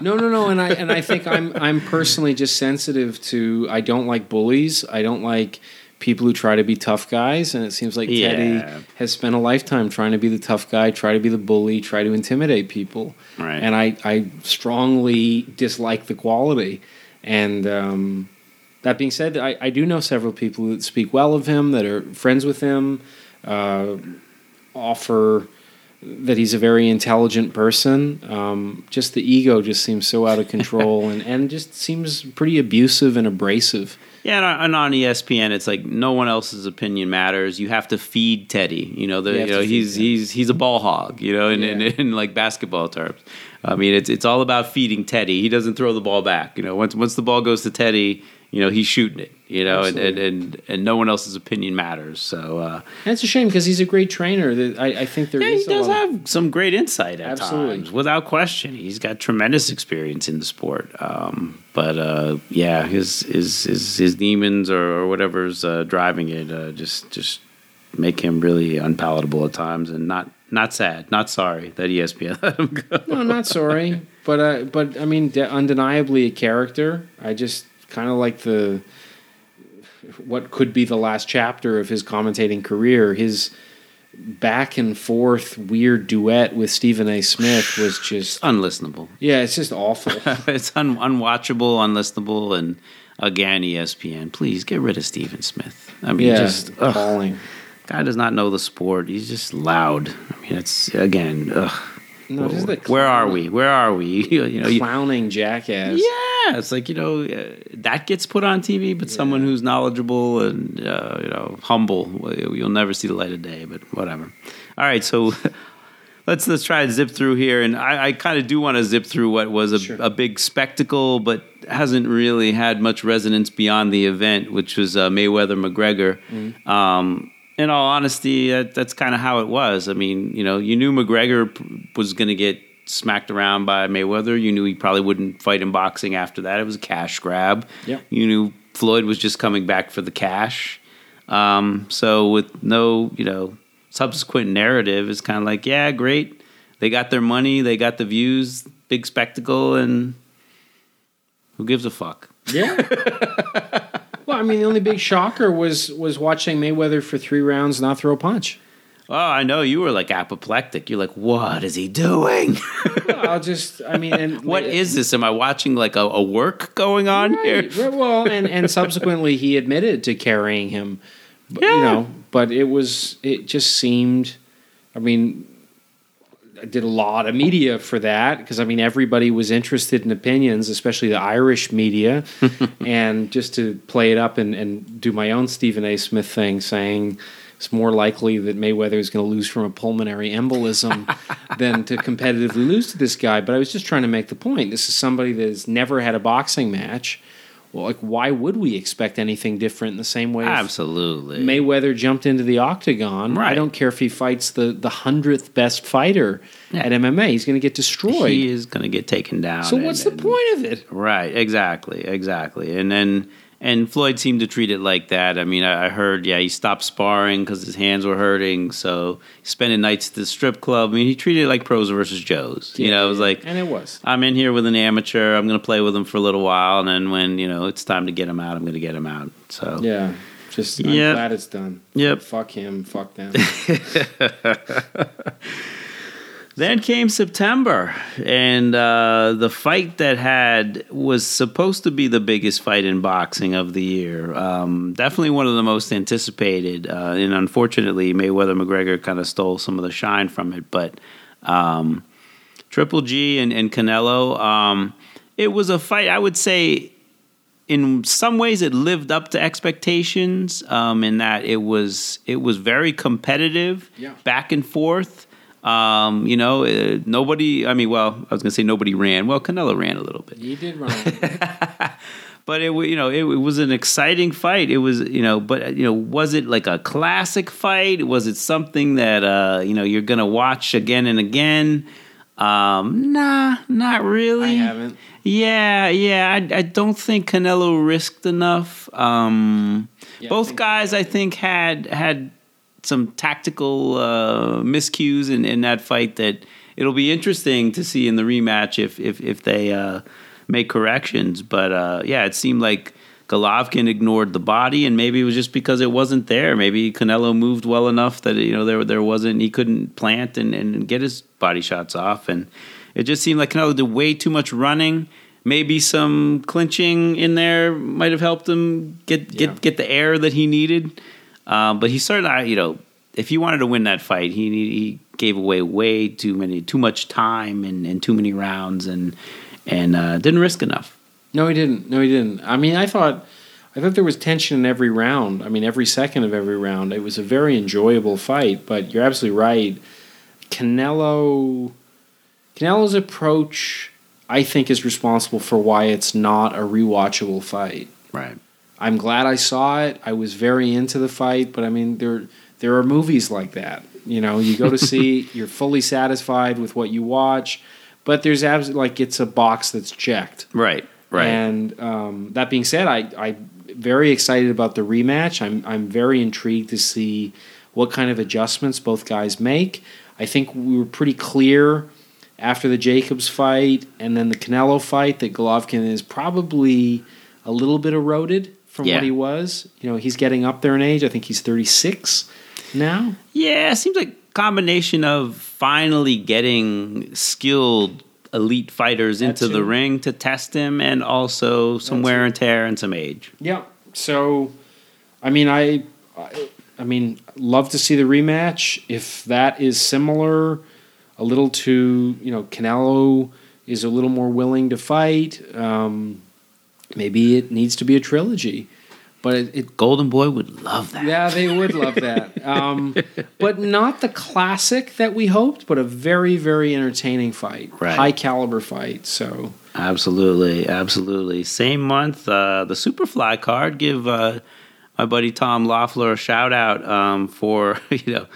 B: no, no, no. And I and I think I'm I'm personally just sensitive to. I don't like bullies. I don't like people who try to be tough guys. And it seems like
A: Yeah.
B: Teddy has spent a lifetime trying to be the tough guy, try to be the bully, try to intimidate people.
A: Right.
B: And I I strongly dislike the quality. And um, that being said, I, I do know several people that speak well of him, that are friends with him, uh, offer that he's a very intelligent person. Um, just the ego just seems so out of control and, and just seems pretty abusive and abrasive.
A: Yeah, and on, and on ESPN, it's like no one else's opinion matters. You have to feed Teddy. You know, the,
B: You
A: you know he's
B: him.
A: he's he's a ball hog. You know, in, in,
B: Yeah.
A: in like basketball terms. I mean, it's it's all about feeding Teddy. He doesn't throw the ball back. You know, once once the ball goes to Teddy, you know he's shooting it. You know, and, and and and no one else's opinion matters. So uh,
B: And it's a shame because he's a great trainer. That I, I think there
A: yeah,
B: is
A: he does have some great insight at
B: Absolutely.
A: times, without question. He's got tremendous experience in the sport. Um, but uh, yeah, his his his, his demons or, or whatever's uh, driving it uh, just just make him really unpalatable at times, and not not sad, not sorry that ESPN let him go.
B: No, I'm not sorry, but uh, but I mean, de- undeniably a character. I just kind of like the what could be the last chapter of his commentating career. His back and forth weird duet with Stephen A. Smith was just
A: Unlistenable.
B: yeah, it's just awful.
A: it's un- unwatchable, unlistenable, and again, ESPN, please get rid of Stephen Smith. I mean,
B: yeah,
A: just ugh.
B: appalling.
A: guy does not know the sport. He's just loud. I mean, it's again. Ugh.
B: No, is the
A: Where are we? Where are we? you know, you,
B: Clowning jackass.
A: yeah, it's like you know uh, that gets put on TV, but someone who's knowledgeable and uh, you know humble, you'll never see the light of day. But whatever. All right, so let's let's try to zip through here, and I, I kind of do want to zip through what was a,
B: Sure.
A: a big spectacle, but hasn't really had much resonance beyond the event, which was uh, Mayweather McGregor.
B: Mm-hmm.
A: Um, in all honesty, that, that's kind of how it was. I mean, you know, you knew McGregor was going to get smacked around by Mayweather. You knew he probably wouldn't fight in boxing after that. It was a cash grab.
B: Yep.
A: You knew Floyd was just coming back for the cash. Um, so with no, you know, subsequent narrative, it's kind of like, yeah, great. They got their money, they got the views, big spectacle, and who gives a fuck?
B: Yeah. well, I mean, the only big shocker was was watching Mayweather for three rounds not throw a punch.
A: Oh, I know you were like apoplectic. You're like, what is he doing?
B: I'll just, I mean, and
A: what is this? Am I watching like a, a work going on here?
B: Right, right, well, and and subsequently he admitted to carrying him. But, You know, but it was it just seemed. I mean, did a lot of media for that because I mean everybody was interested in opinions, especially the Irish media, and just to play it up and, and do my own Stephen A. Smith thing, saying it's more likely that Mayweather is going to lose from a pulmonary embolism than to competitively lose to this guy. But I was just trying to make the point. This is somebody that has never had a boxing match well, like why would we expect anything different in the same way?
A: Absolutely.
B: Mayweather jumped into the octagon. I don't care if he fights the the hundredth best fighter
A: Yeah.
B: at MMA. He's going to get destroyed.
A: he is going to get taken down.
B: so
A: and-
B: what's the
A: and-
B: point of it?
A: Right, exactly, exactly. And then and Floyd seemed to treat it like that. I mean, I, I heard, yeah, he stopped sparring because his hands were hurting. So spending nights at the strip club. I mean, he treated it like pros versus Joes. you know, it was like
B: and it was.
A: I'm in here with an amateur. I'm going to play with him for a little while, and then when you know it's time to get him out, I'm going to get him out. So
B: Yeah, just I'm
A: Yep.
B: glad it's done.
A: Yep.
B: Fuck him. Fuck them.
A: Then came September, and uh, the fight that had was supposed to be the biggest fight in boxing of the year. Um, definitely one of the most anticipated, uh, and unfortunately, Mayweather McGregor kind of stole some of the shine from it. But um, Triple G and, and Canelo, um, it was a fight. I would say, in some ways, it lived up to expectations. Um, in that it was it was very competitive,
B: Yeah.
A: back and forth. Um, you know, uh, nobody. I mean, well, I was going to say nobody ran. Well, Canelo ran a little bit,
B: he did run.
A: but it, you know, it, it was an exciting fight. It was, you know, but uh, you know, was it like a classic fight? Was it something that uh, you know you're going to watch again and again? Um, nah, not really.
B: I haven't.
A: Yeah, yeah. I, I don't think Canelo risked enough. Um,
B: Yeah,
A: both guys, I think, had had some tactical uh, miscues in, in that fight that it'll be interesting to see in the rematch if if if they uh, make corrections. But uh, yeah, it seemed like Golovkin ignored the body, and maybe it was just because it wasn't there. Maybe Canelo moved well enough that you know there there wasn't he couldn't plant and, and get his body shots off, and it just seemed like Canelo did way too much running. Maybe some clinching in there might have helped him get get
B: Yeah.
A: get the air that he needed. Um, but he certainly, you know, if he wanted to win that fight, he he gave away way too many, too much time and, and too many rounds, and and uh, didn't risk enough.
B: No, he didn't. No, he didn't. I mean, I thought, I thought there was tension in every round. I mean, every second of every round. It was a very enjoyable fight. But you're absolutely right. Canelo, Canelo's approach, I think, is responsible for why it's not a rewatchable fight.
A: Right.
B: I'm glad I saw it. I was very into the fight, but I mean, there there are movies like that. You know, you go to see, you're fully satisfied with what you watch, but there's absolutely like it's a box that's checked.
A: Right. Right.
B: And um, that being said, I I'm very excited about the rematch. I'm I'm very intrigued to see what kind of adjustments both guys make. I think we were pretty clear after the Jacobs fight and then the Canelo fight that Golovkin is probably a little bit eroded from
A: Yeah.
B: what he was. You know, he's getting up there in age. I think he's 36 now.
A: yeah, it seems like combination of finally getting skilled elite fighters
B: That
A: into the ring to test him, and also some
B: That
A: wear
B: too.
A: and tear and some age.
B: Yeah. So, I mean, I, I, I mean, love to see the rematch. If that is similar, a little to you know, Canelo is a little more willing to fight. Um, maybe it needs to be a trilogy, but it, it
A: Golden Boy would love that.
B: yeah, they would love that. Um, but not the classic that we hoped, but a very, very entertaining fight,
A: Right.
B: high caliber fight. So
A: Absolutely, absolutely. Same month, uh, the Superfly card. Give uh, my buddy Tom Loeffler a shout out um, for you know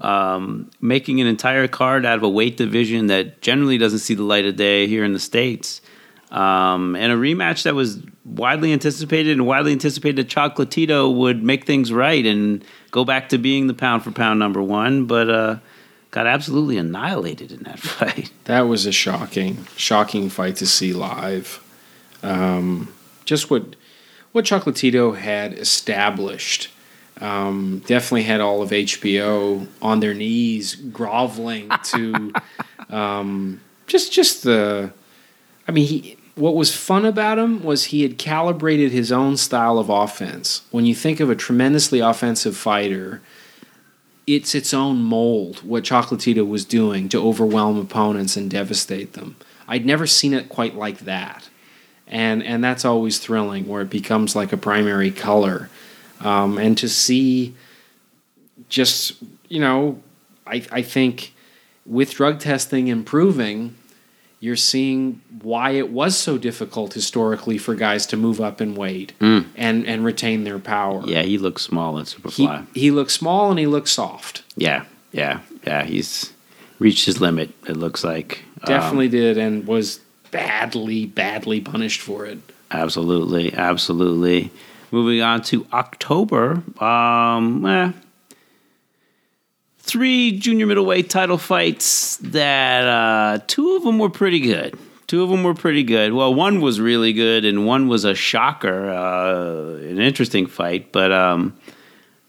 A: um, making an entire card out of a weight division that generally doesn't see the light of day here in the states, um, and a rematch that was widely anticipated and widely anticipated that Chocolatito would make things right and go back to being the pound for pound number one, but uh, got absolutely annihilated in that fight.
B: That was a shocking, shocking fight to see live. Um, just what what Chocolatito had established. Um, definitely had all of HBO on their knees, groveling to um, just just the. I mean, he. What was fun about him was he had calibrated his own style of offense. When you think of a tremendously offensive fighter, it's its own mold what Chocolatito was doing to overwhelm opponents and devastate them. I'd never seen it quite like that, and and that's always thrilling where it becomes like a primary color, um, and to see just you know, I I think with drug testing improving, you're seeing why it was so difficult historically for guys to move up in weight
A: Mm.
B: and and retain their power.
A: Yeah, he looks small at Superfly.
B: he looks small and he looks soft.
A: yeah, yeah, yeah. He's reached his limit. It looks like Um,
B: Definitely did and was badly, badly punished for it.
A: absolutely, absolutely. Moving on to October. Um, eh, three junior middleweight title fights that uh, two of them were pretty good. Two of them were pretty good. Well, one was really good, and one was a shocker, uh, an interesting fight. But um,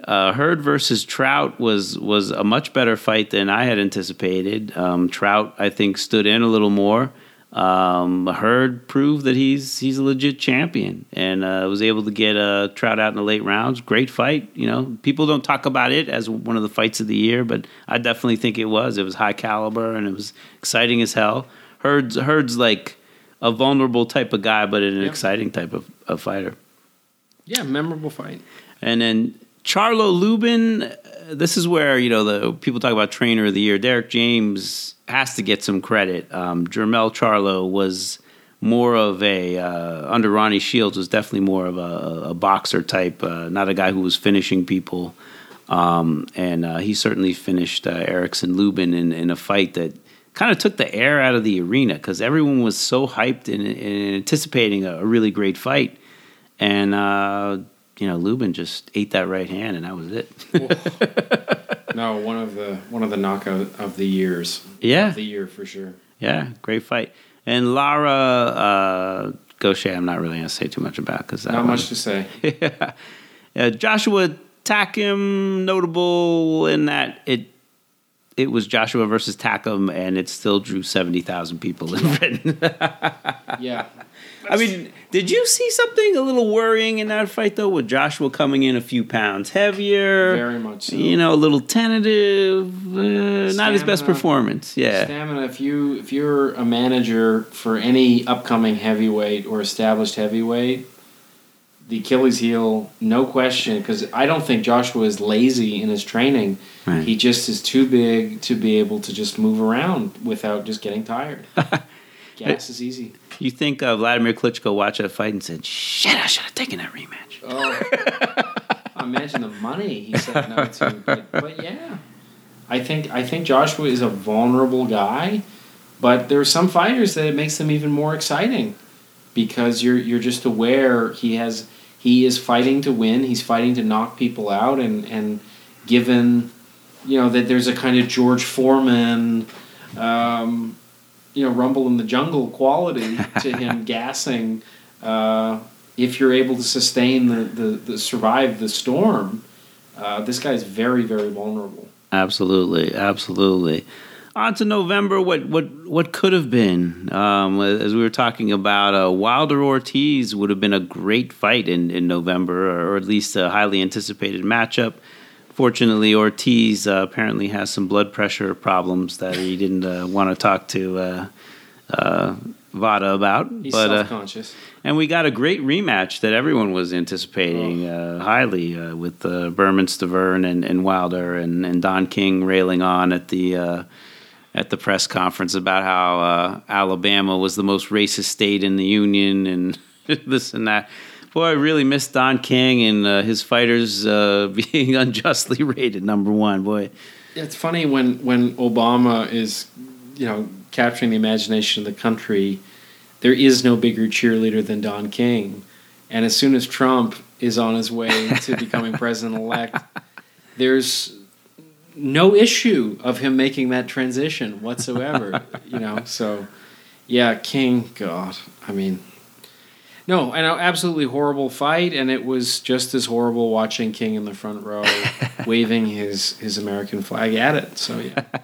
A: uh, Hurd versus Trout was was a much better fight than I had anticipated. Um, Trout, I think, stood in a little more. Um, Hurd proved that he's he's a legit champion and uh, was able to get uh, Trout out in the late rounds. Great fight. You know, people don't talk about it as one of the fights of the year, but I definitely think it was. It was high caliber and it was exciting as hell. Hurd's Hurd's like a vulnerable type of guy, but an exciting type of, of fighter.
B: Yeah, memorable fight.
A: And then Charlo Lubin, uh, this is where you know the people talk about trainer of the year. Derek James has to get some credit. Um, Jermell Charlo was more of a uh, under Ronnie Shields was definitely more of a, a boxer type, uh, not a guy who was finishing people. Um, and uh, he certainly finished uh, Erickson Lubin in, in a fight that kind of took the air out of the arena because everyone was so hyped and, and anticipating a, a really great fight. And uh, you know, Lubin just ate that right hand, and that was it.
B: No, one of the one of the knockout of the years.
A: Yeah.
B: Of the year for sure.
A: yeah, great fight. And Lara uh, Gausha, I'm not really going to say too much about because
B: Not much to say.
A: uh, Joshua Takam notable in that it it was Joshua versus Takam, and it still drew seventy thousand people in Britain.
B: Yeah.
A: I mean, did you see something a little worrying in that fight though, with Joshua coming in a few pounds heavier?
B: Very much so.
A: You know, a little tentative, uh, not his best performance. Yeah,
B: Stamina. If you if you're a manager for any upcoming heavyweight or established heavyweight, the Achilles heel, no question. Because I don't think Joshua is lazy in his training.
A: Right.
B: He just is too big to be able to just move around without just getting tired. Gas is easy.
A: You think uh, Vladimir Klitschko watched that fight and said, "Shit, I should have taken that rematch."
B: Oh, imagine the money he said no to. But, but yeah, I think I think Joshua is a vulnerable guy, but there are some fighters that it makes them even more exciting because you're you're just aware he has he is fighting to win. He's fighting to knock people out, and and given you know that there's a kind of George Foreman. Um, you know, rumble in the jungle quality to him gassing uh, if you're able to sustain the, the, the survive the storm, uh, this guy's very, very vulnerable.
A: Absolutely, absolutely. On to November. What what what could have been? Um, as we were talking about, uh, Wilder Ortiz would have been a great fight in in November, or at least a highly anticipated matchup. Fortunately, Ortiz uh, apparently has some blood pressure problems that he didn't uh, want to talk to uh, uh, Vada about.
B: He's
A: but uh,
B: self-conscious.
A: and we got a great rematch that everyone was anticipating uh, highly uh, with uh, Bermane Stiverne and, and Wilder and, and Don King railing on at the uh, at the press conference about how uh, Alabama was the most racist state in the union and this and that. Boy, I really miss Don King and uh, his fighters uh, being unjustly rated number one. Boy,
B: It's funny when, when Obama is, you know, capturing the imagination of the country, there is no bigger cheerleader than Don King. And as soon as Trump is on his way to becoming president-elect, there's no issue of him making that transition whatsoever. you know, so yeah, King. God, I mean, no, I know, absolutely horrible fight, and it was just as horrible watching King in the front row waving his his American flag at it. So yeah,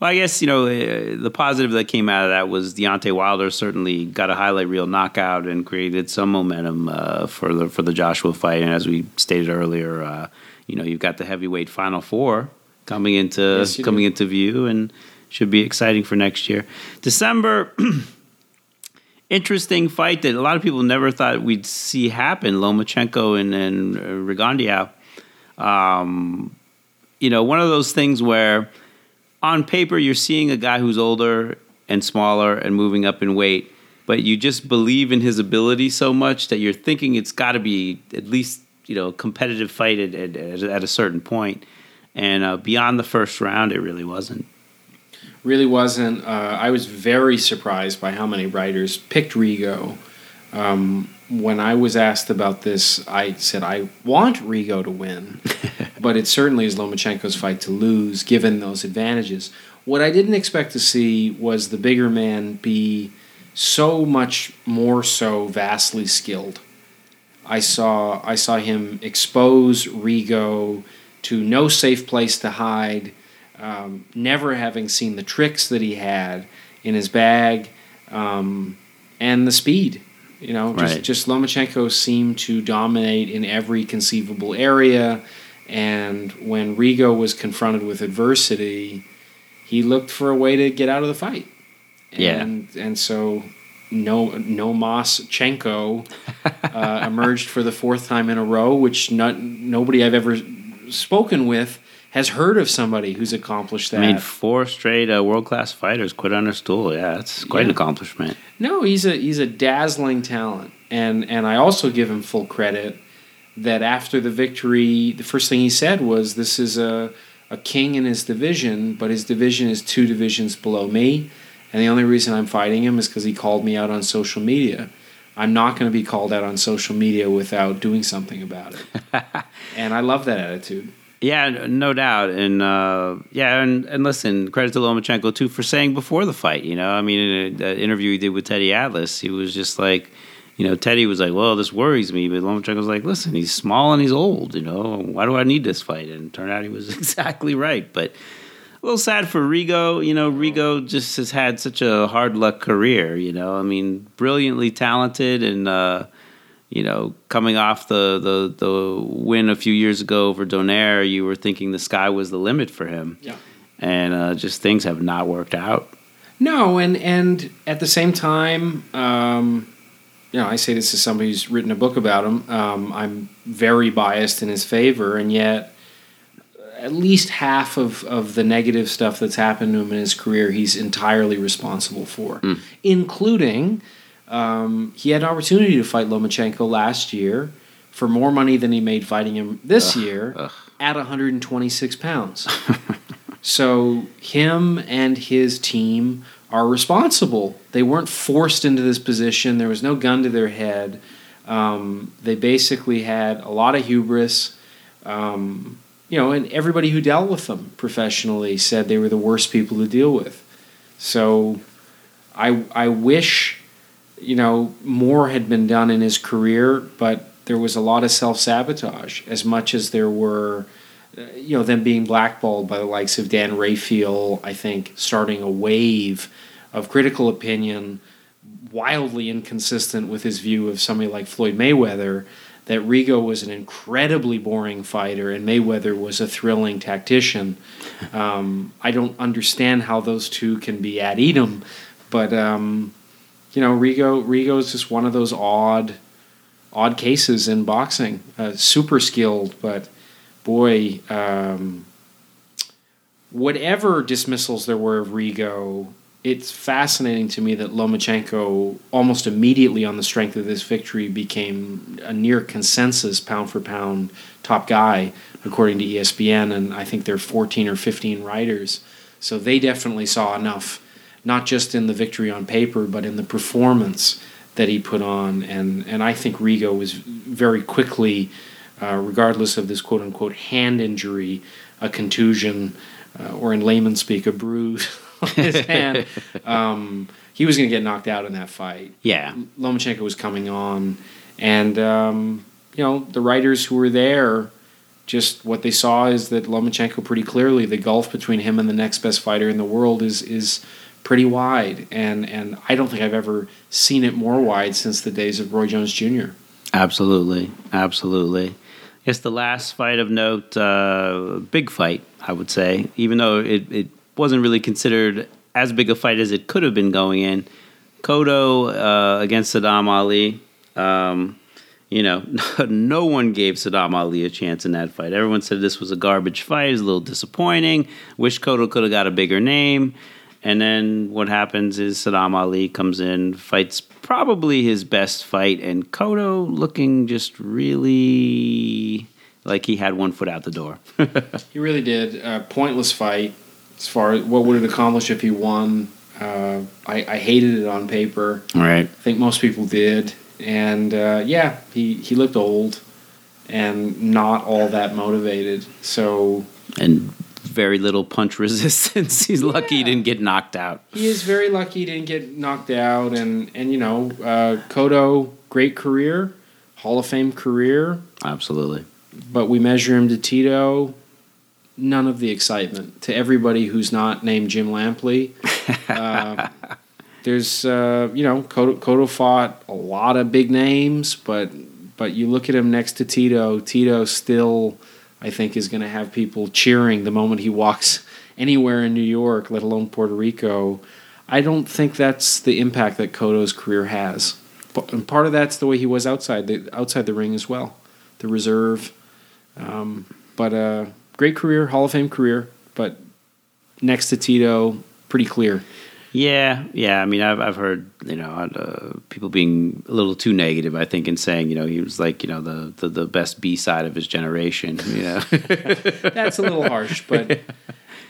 A: Well, I guess you know uh, the positive that came out of that was Deontay Wilder certainly got a highlight reel knockout and created some momentum uh, for the for the Joshua fight. And as we stated earlier, uh, you know you've got the heavyweight final four coming into
B: Yes,
A: coming
B: do.
A: into view and should be exciting for next year. December. Interesting fight that a lot of people never thought we'd see happen. Lomachenko and, and uh. Um, you know, one of those things where on paper you're seeing a guy who's older and smaller and moving up in weight, but you just believe in his ability so much that you're thinking it's got to be at least you know competitive fight at, at, at a certain point. And uh, beyond the first round, it really wasn't.
B: Really wasn't. Uh, I was very surprised by how many writers picked Rigo. Um, when I was asked about this, I said I want Rigo to win, but it certainly is Lomachenko's fight to lose, given those advantages. What I didn't expect to see was the bigger man be so much more so vastly skilled. I saw I saw him expose Rigo to no safe place to hide, um, never having seen the tricks that he had in his bag, um, and the speed. You know, just,
A: Right.
B: just Lomachenko seemed to dominate in every conceivable area. And when Rigo was confronted with adversity, he looked for a way to get out of the fight.
A: Yeah.
B: And, and so no Nomaschenko uh, emerged for the fourth time in a row, which not, nobody I've ever spoken with has heard of somebody who's accomplished that.
A: I mean, four straight uh, world class fighters quit on their stool. Yeah, that's quite an accomplishment.
B: No, he's a he's a dazzling talent, and and I also give him full credit that after the victory, the first thing he said was, "This is a a king in his division, but his division is two divisions below me, and the only reason I'm fighting him is because he called me out on social media. I'm not going to be called out on social media without doing something about it, and I love that attitude.
A: Yeah, no doubt, and uh, yeah, and, and listen, credit to Lomachenko too for saying before the fight. You know, I mean, in an interview he did with Teddy Atlas, he was just like, you know, Teddy was like, "Well, this worries me," but Lomachenko was like, "Listen, he's small and he's old. You know, why do I need this fight?" And it turned out he was exactly right. But a little sad for Rigo. You know, Rigo just has had such a hard luck career. You know, I mean, brilliantly talented and. Uh, you know, coming off the, the, the win a few years ago over Donaire, you were thinking the sky was the limit for him.
B: Yeah.
A: And uh, just things have not worked out.
B: No, and and at the same time, um, you know, I say this as somebody who's written a book about him. Um, I'm very biased in his favor, and yet at least half of, of the negative stuff that's happened to him in his career, he's entirely responsible for, including um, he had an opportunity to fight Lomachenko last year for more money than he made fighting him this year
A: ugh.
B: at 126 pounds. So him and his team are responsible. They weren't forced into this position. There was no gun to their head. Um, they basically had a lot of hubris. Um, you know, and everybody who dealt with them professionally said they were the worst people to deal with. So I I wish you know more had been done in his career, but there was a lot of self sabotage as much as there were uh, you know, them being blackballed by the likes of Dan Rafael, I think, starting a wave of critical opinion wildly inconsistent with his view of somebody like Floyd Mayweather, that Rigo was an incredibly boring fighter and Mayweather was a thrilling tactician. Um, I don't understand how those two can be at idem, but um, you know, Rigo Rigo is just one of those odd odd cases in boxing. Uh, super skilled, but boy, um, whatever dismissals there were of Rigo, it's fascinating to me that Lomachenko almost immediately on the strength of this victory became a near consensus pound for pound top guy according to ESPN and I think there are 14 or 15 writers. So they definitely saw enough not just in the victory on paper but in the performance that he put on and and I think Rigo was very quickly uh, regardless of this quote unquote hand injury, a contusion, uh, or in layman speak, a bruise on his hand. Um, he was going to get knocked out in that fight.
A: Yeah.
B: Lomachenko was coming on, and um, you know the writers who were there, just what they saw is that Lomachenko pretty clearly the gulf between him and the next best fighter in the world is is pretty wide, and and I don't think I've ever seen it more wide since the days of Roy Jones Jr.
A: Absolutely. Absolutely. I guess the last fight of note, uh, big fight, I would say, even though it, it wasn't really considered as big a fight as it could have been going in. Cotto uh, against Saddam Ali. Um, you know, no one gave Saddam Ali a chance in that fight. Everyone said this was a garbage fight. It was a little disappointing. Wish Cotto could have got a bigger name. And then what happens is Saddam Ali comes in, fights probably his best fight, and Cotto looking just really like he had one foot out the door.
B: he really did. Uh, pointless fight. As far as what would it accomplish if he won, uh, I, I, hated it on paper.
A: Right. I
B: think most people did. And uh, yeah, he, he looked old and not all that motivated. So.
A: And very little punch resistance. He's yeah. lucky he didn't get knocked out.
B: He is very lucky he didn't get knocked out. And, and you know, uh, Cotto, great career, Hall of Fame career.
A: Absolutely.
B: But we measure him to Tito none of the excitement to everybody who's not named Jim Lampley. Uh, there's, uh, you know, Cotto, Cotto fought a lot of big names, but but you look at him next to Tito. Tito still, I think, is going to have people cheering the moment he walks anywhere in New York, let alone Puerto Rico. I don't think that's the impact that Cotto's career has. And part of that's the way he was outside the outside the ring as well, the reserve. Um, but uh, great career, Hall of Fame career, but next to Tito, pretty clear.
A: Yeah, yeah. I mean, I've I've heard you know uh, people being a little too negative. I think in saying you know he was like you know the the, the best B side of his generation. You know,
B: that's a little harsh, but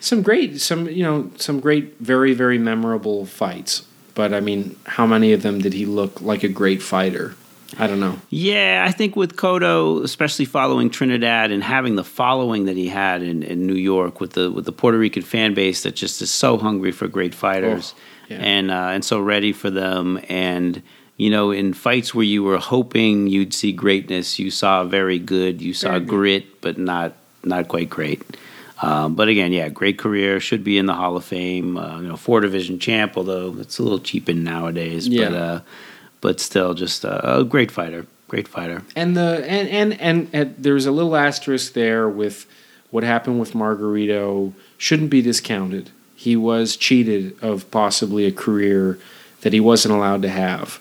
B: some great some you know some great very very memorable fights. But I mean, how many of them did he look like a great fighter? I don't know.
A: Yeah, I think with Cotto, especially following Trinidad and having the following that he had in, in New York with the with the Puerto Rican fan base that just is so hungry for great fighters oh, yeah. and uh, and so ready for them and you know in fights where you were hoping you'd see greatness, you saw very good, you saw very grit, good. but not not quite great. Um, but again, yeah, great career. Should be in the Hall of Fame. Uh, you know, four division champ, although it's a little cheapened nowadays. Yeah. But uh, but still just a, a great fighter. Great fighter.
B: And the and, and and and there's a little asterisk there with what happened with Margarito shouldn't be discounted. He was cheated of possibly a career that he wasn't allowed to have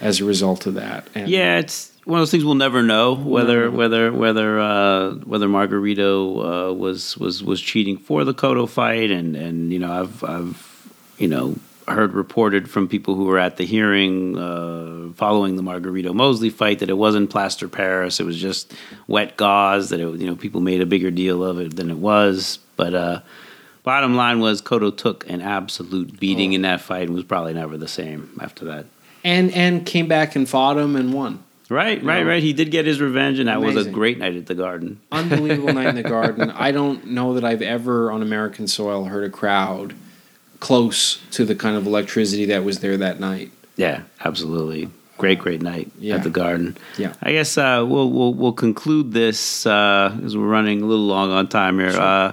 B: as a result of that.
A: And yeah, it's one of those things we'll never know whether no. whether whether uh, whether Margarito uh, was was was cheating for the Cotto fight, and and you know I've I've you know heard reported from people who were at the hearing uh, following the Margarito Mosley fight that it wasn't plaster Paris, it was just wet gauze. That it, you know people made a bigger deal of it than it was. But uh, bottom line was Cotto took an absolute beating oh. in that fight and was probably never the same after that.
B: And and came back and fought him and won.
A: Right, you right, know? right. He did get his revenge, and that Amazing. was a great night at the Garden.
B: Unbelievable night in the Garden. I don't know that I've ever on American soil heard a crowd close to the kind of electricity that was there that night.
A: Yeah, absolutely. Great, great night yeah. at the Garden.
B: Yeah,
A: I guess uh, we'll we'll we'll conclude this uh, as we're running a little long on time here. Sure. Uh,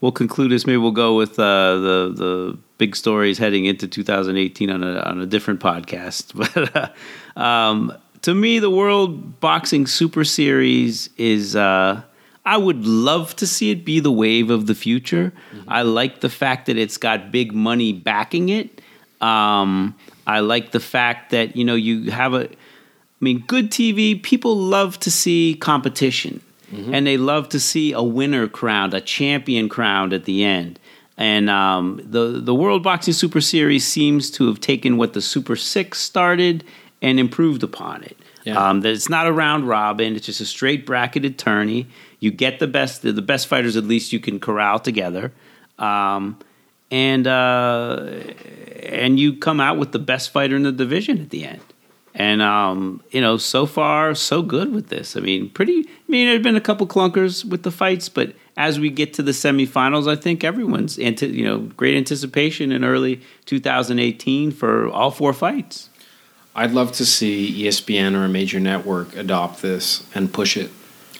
A: we'll conclude this. Maybe we'll go with uh, the the big stories heading into 2018 on a on a different podcast. But uh, um, to me, the World Boxing Super Series is uh, I would love to see it be the wave of the future. Mm-hmm. I like the fact that it's got big money backing it. Um, I like the fact that you know you have a. I mean, good TV. People love to see competition, mm-hmm. and they love to see a winner crowned, a champion crowned at the end. And um, the the World Boxing Super Series seems to have taken what the Super Six started and improved upon it. Yeah. Um, that it's not a round robin; it's just a straight bracketed tourney. You get the best, the best fighters. At least you can corral together, um, and uh, and you come out with the best fighter in the division at the end. And um, you know, so far so good with this. I mean, pretty. I mean, there've been a couple clunkers with the fights, but as we get to the semifinals, I think everyone's into you know great anticipation in early 2018 for all four fights.
B: I'd love to see ESPN or a major network adopt this and push it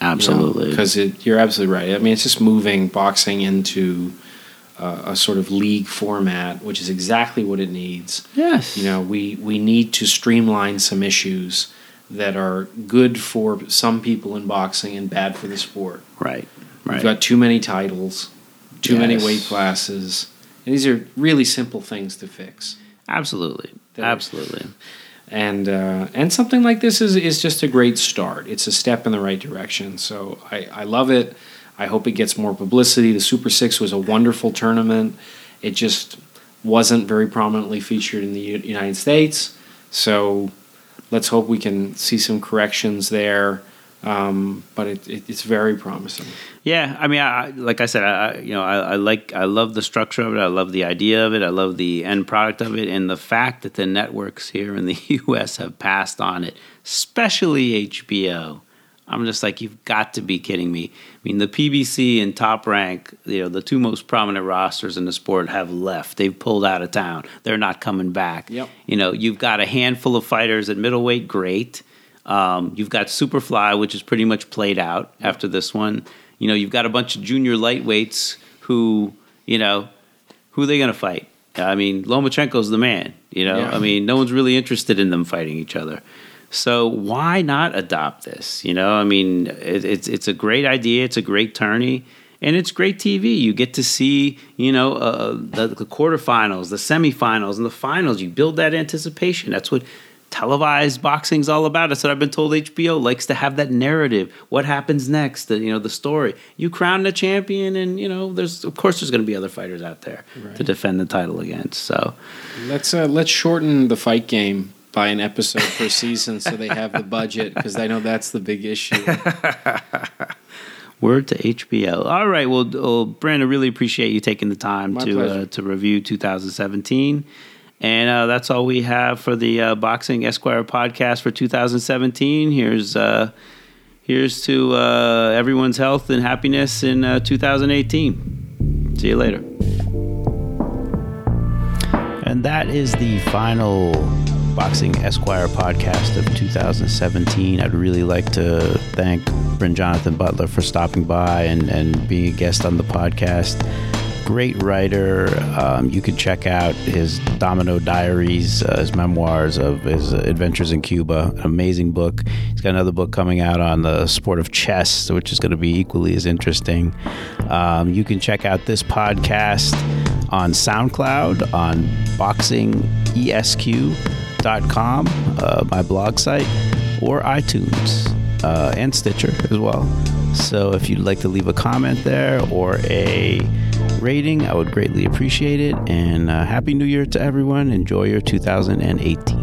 A: Absolutely.
B: Because you know, you're absolutely right. I mean, it's just moving boxing into uh, a sort of league format, which is exactly what it needs.
A: Yes.
B: You know, we, we need to streamline some issues that are good for some people in boxing and bad for the sport.
A: Right. Right.
B: We've got too many titles, too yes. many weight classes. And these are really simple things to fix.
A: Absolutely. Absolutely
B: and uh, and something like this is is just a great start. It's a step in the right direction. So I, I love it. I hope it gets more publicity. The Super Six was a wonderful tournament. It just wasn't very prominently featured in the United States. So let's hope we can see some corrections there. Um, but it, it, it's very promising.
A: Yeah, I mean, I, like I said, I, you know, I, I, like, I love the structure of it. I love the idea of it. I love the end product of it, and the fact that the networks here in the U.S. have passed on it, especially HBO. I'm just like, you've got to be kidding me. I mean, the PBC and Top Rank, you know, the two most prominent rosters in the sport have left. They've pulled out of town. They're not coming back.
B: Yep.
A: You know, you've got a handful of fighters at middleweight, great. Um, you've got Superfly, which is pretty much played out after this one. You know, you've got a bunch of junior lightweights who, you know, who are they going to fight? I mean, Lomachenko's the man. You know,
B: Yeah.
A: I mean, no one's really interested in them fighting each other. So why not adopt this? You know, I mean, it, it's it's a great idea. It's a great tourney, and it's great TV. You get to see, you know, uh, the, the quarterfinals, the semifinals, and the finals. You build that anticipation. That's what televised boxing's all about. That's what I've been told. HBO likes to have that narrative. What happens next? The, you know, the story. You crown the champion, and you know, there's of course there's going to be other fighters out there to defend the title against. So.
B: Let's uh, let's shorten the fight game by an episode per season so they have the budget because I know that's the big issue.
A: Word to HBO. All right. Well, well Brandon, really appreciate you taking the time
B: My
A: to uh, to review 2017. And uh, that's all we have for the uh, Boxing Esquire podcast for 2017. Here's uh, here's to uh, everyone's health and happiness in uh, 2018. See you later. And that is the final Boxing Esquire podcast of 2017. I'd really like to thank Brin Jonathan Butler for stopping by and, and being a guest on the podcast. Great writer. Um, you could check out his Domino Diaries, uh, his memoirs of his adventures in Cuba. An amazing book. He's got another book coming out on the sport of chess, which is going to be equally as interesting. Um, you can check out this podcast on SoundCloud, on boxingesq.com, uh, my blog site, or iTunes uh, and Stitcher as well. So if you'd like to leave a comment there or a rating, I would greatly appreciate it. And uh, Happy New Year to everyone. Enjoy your 2018.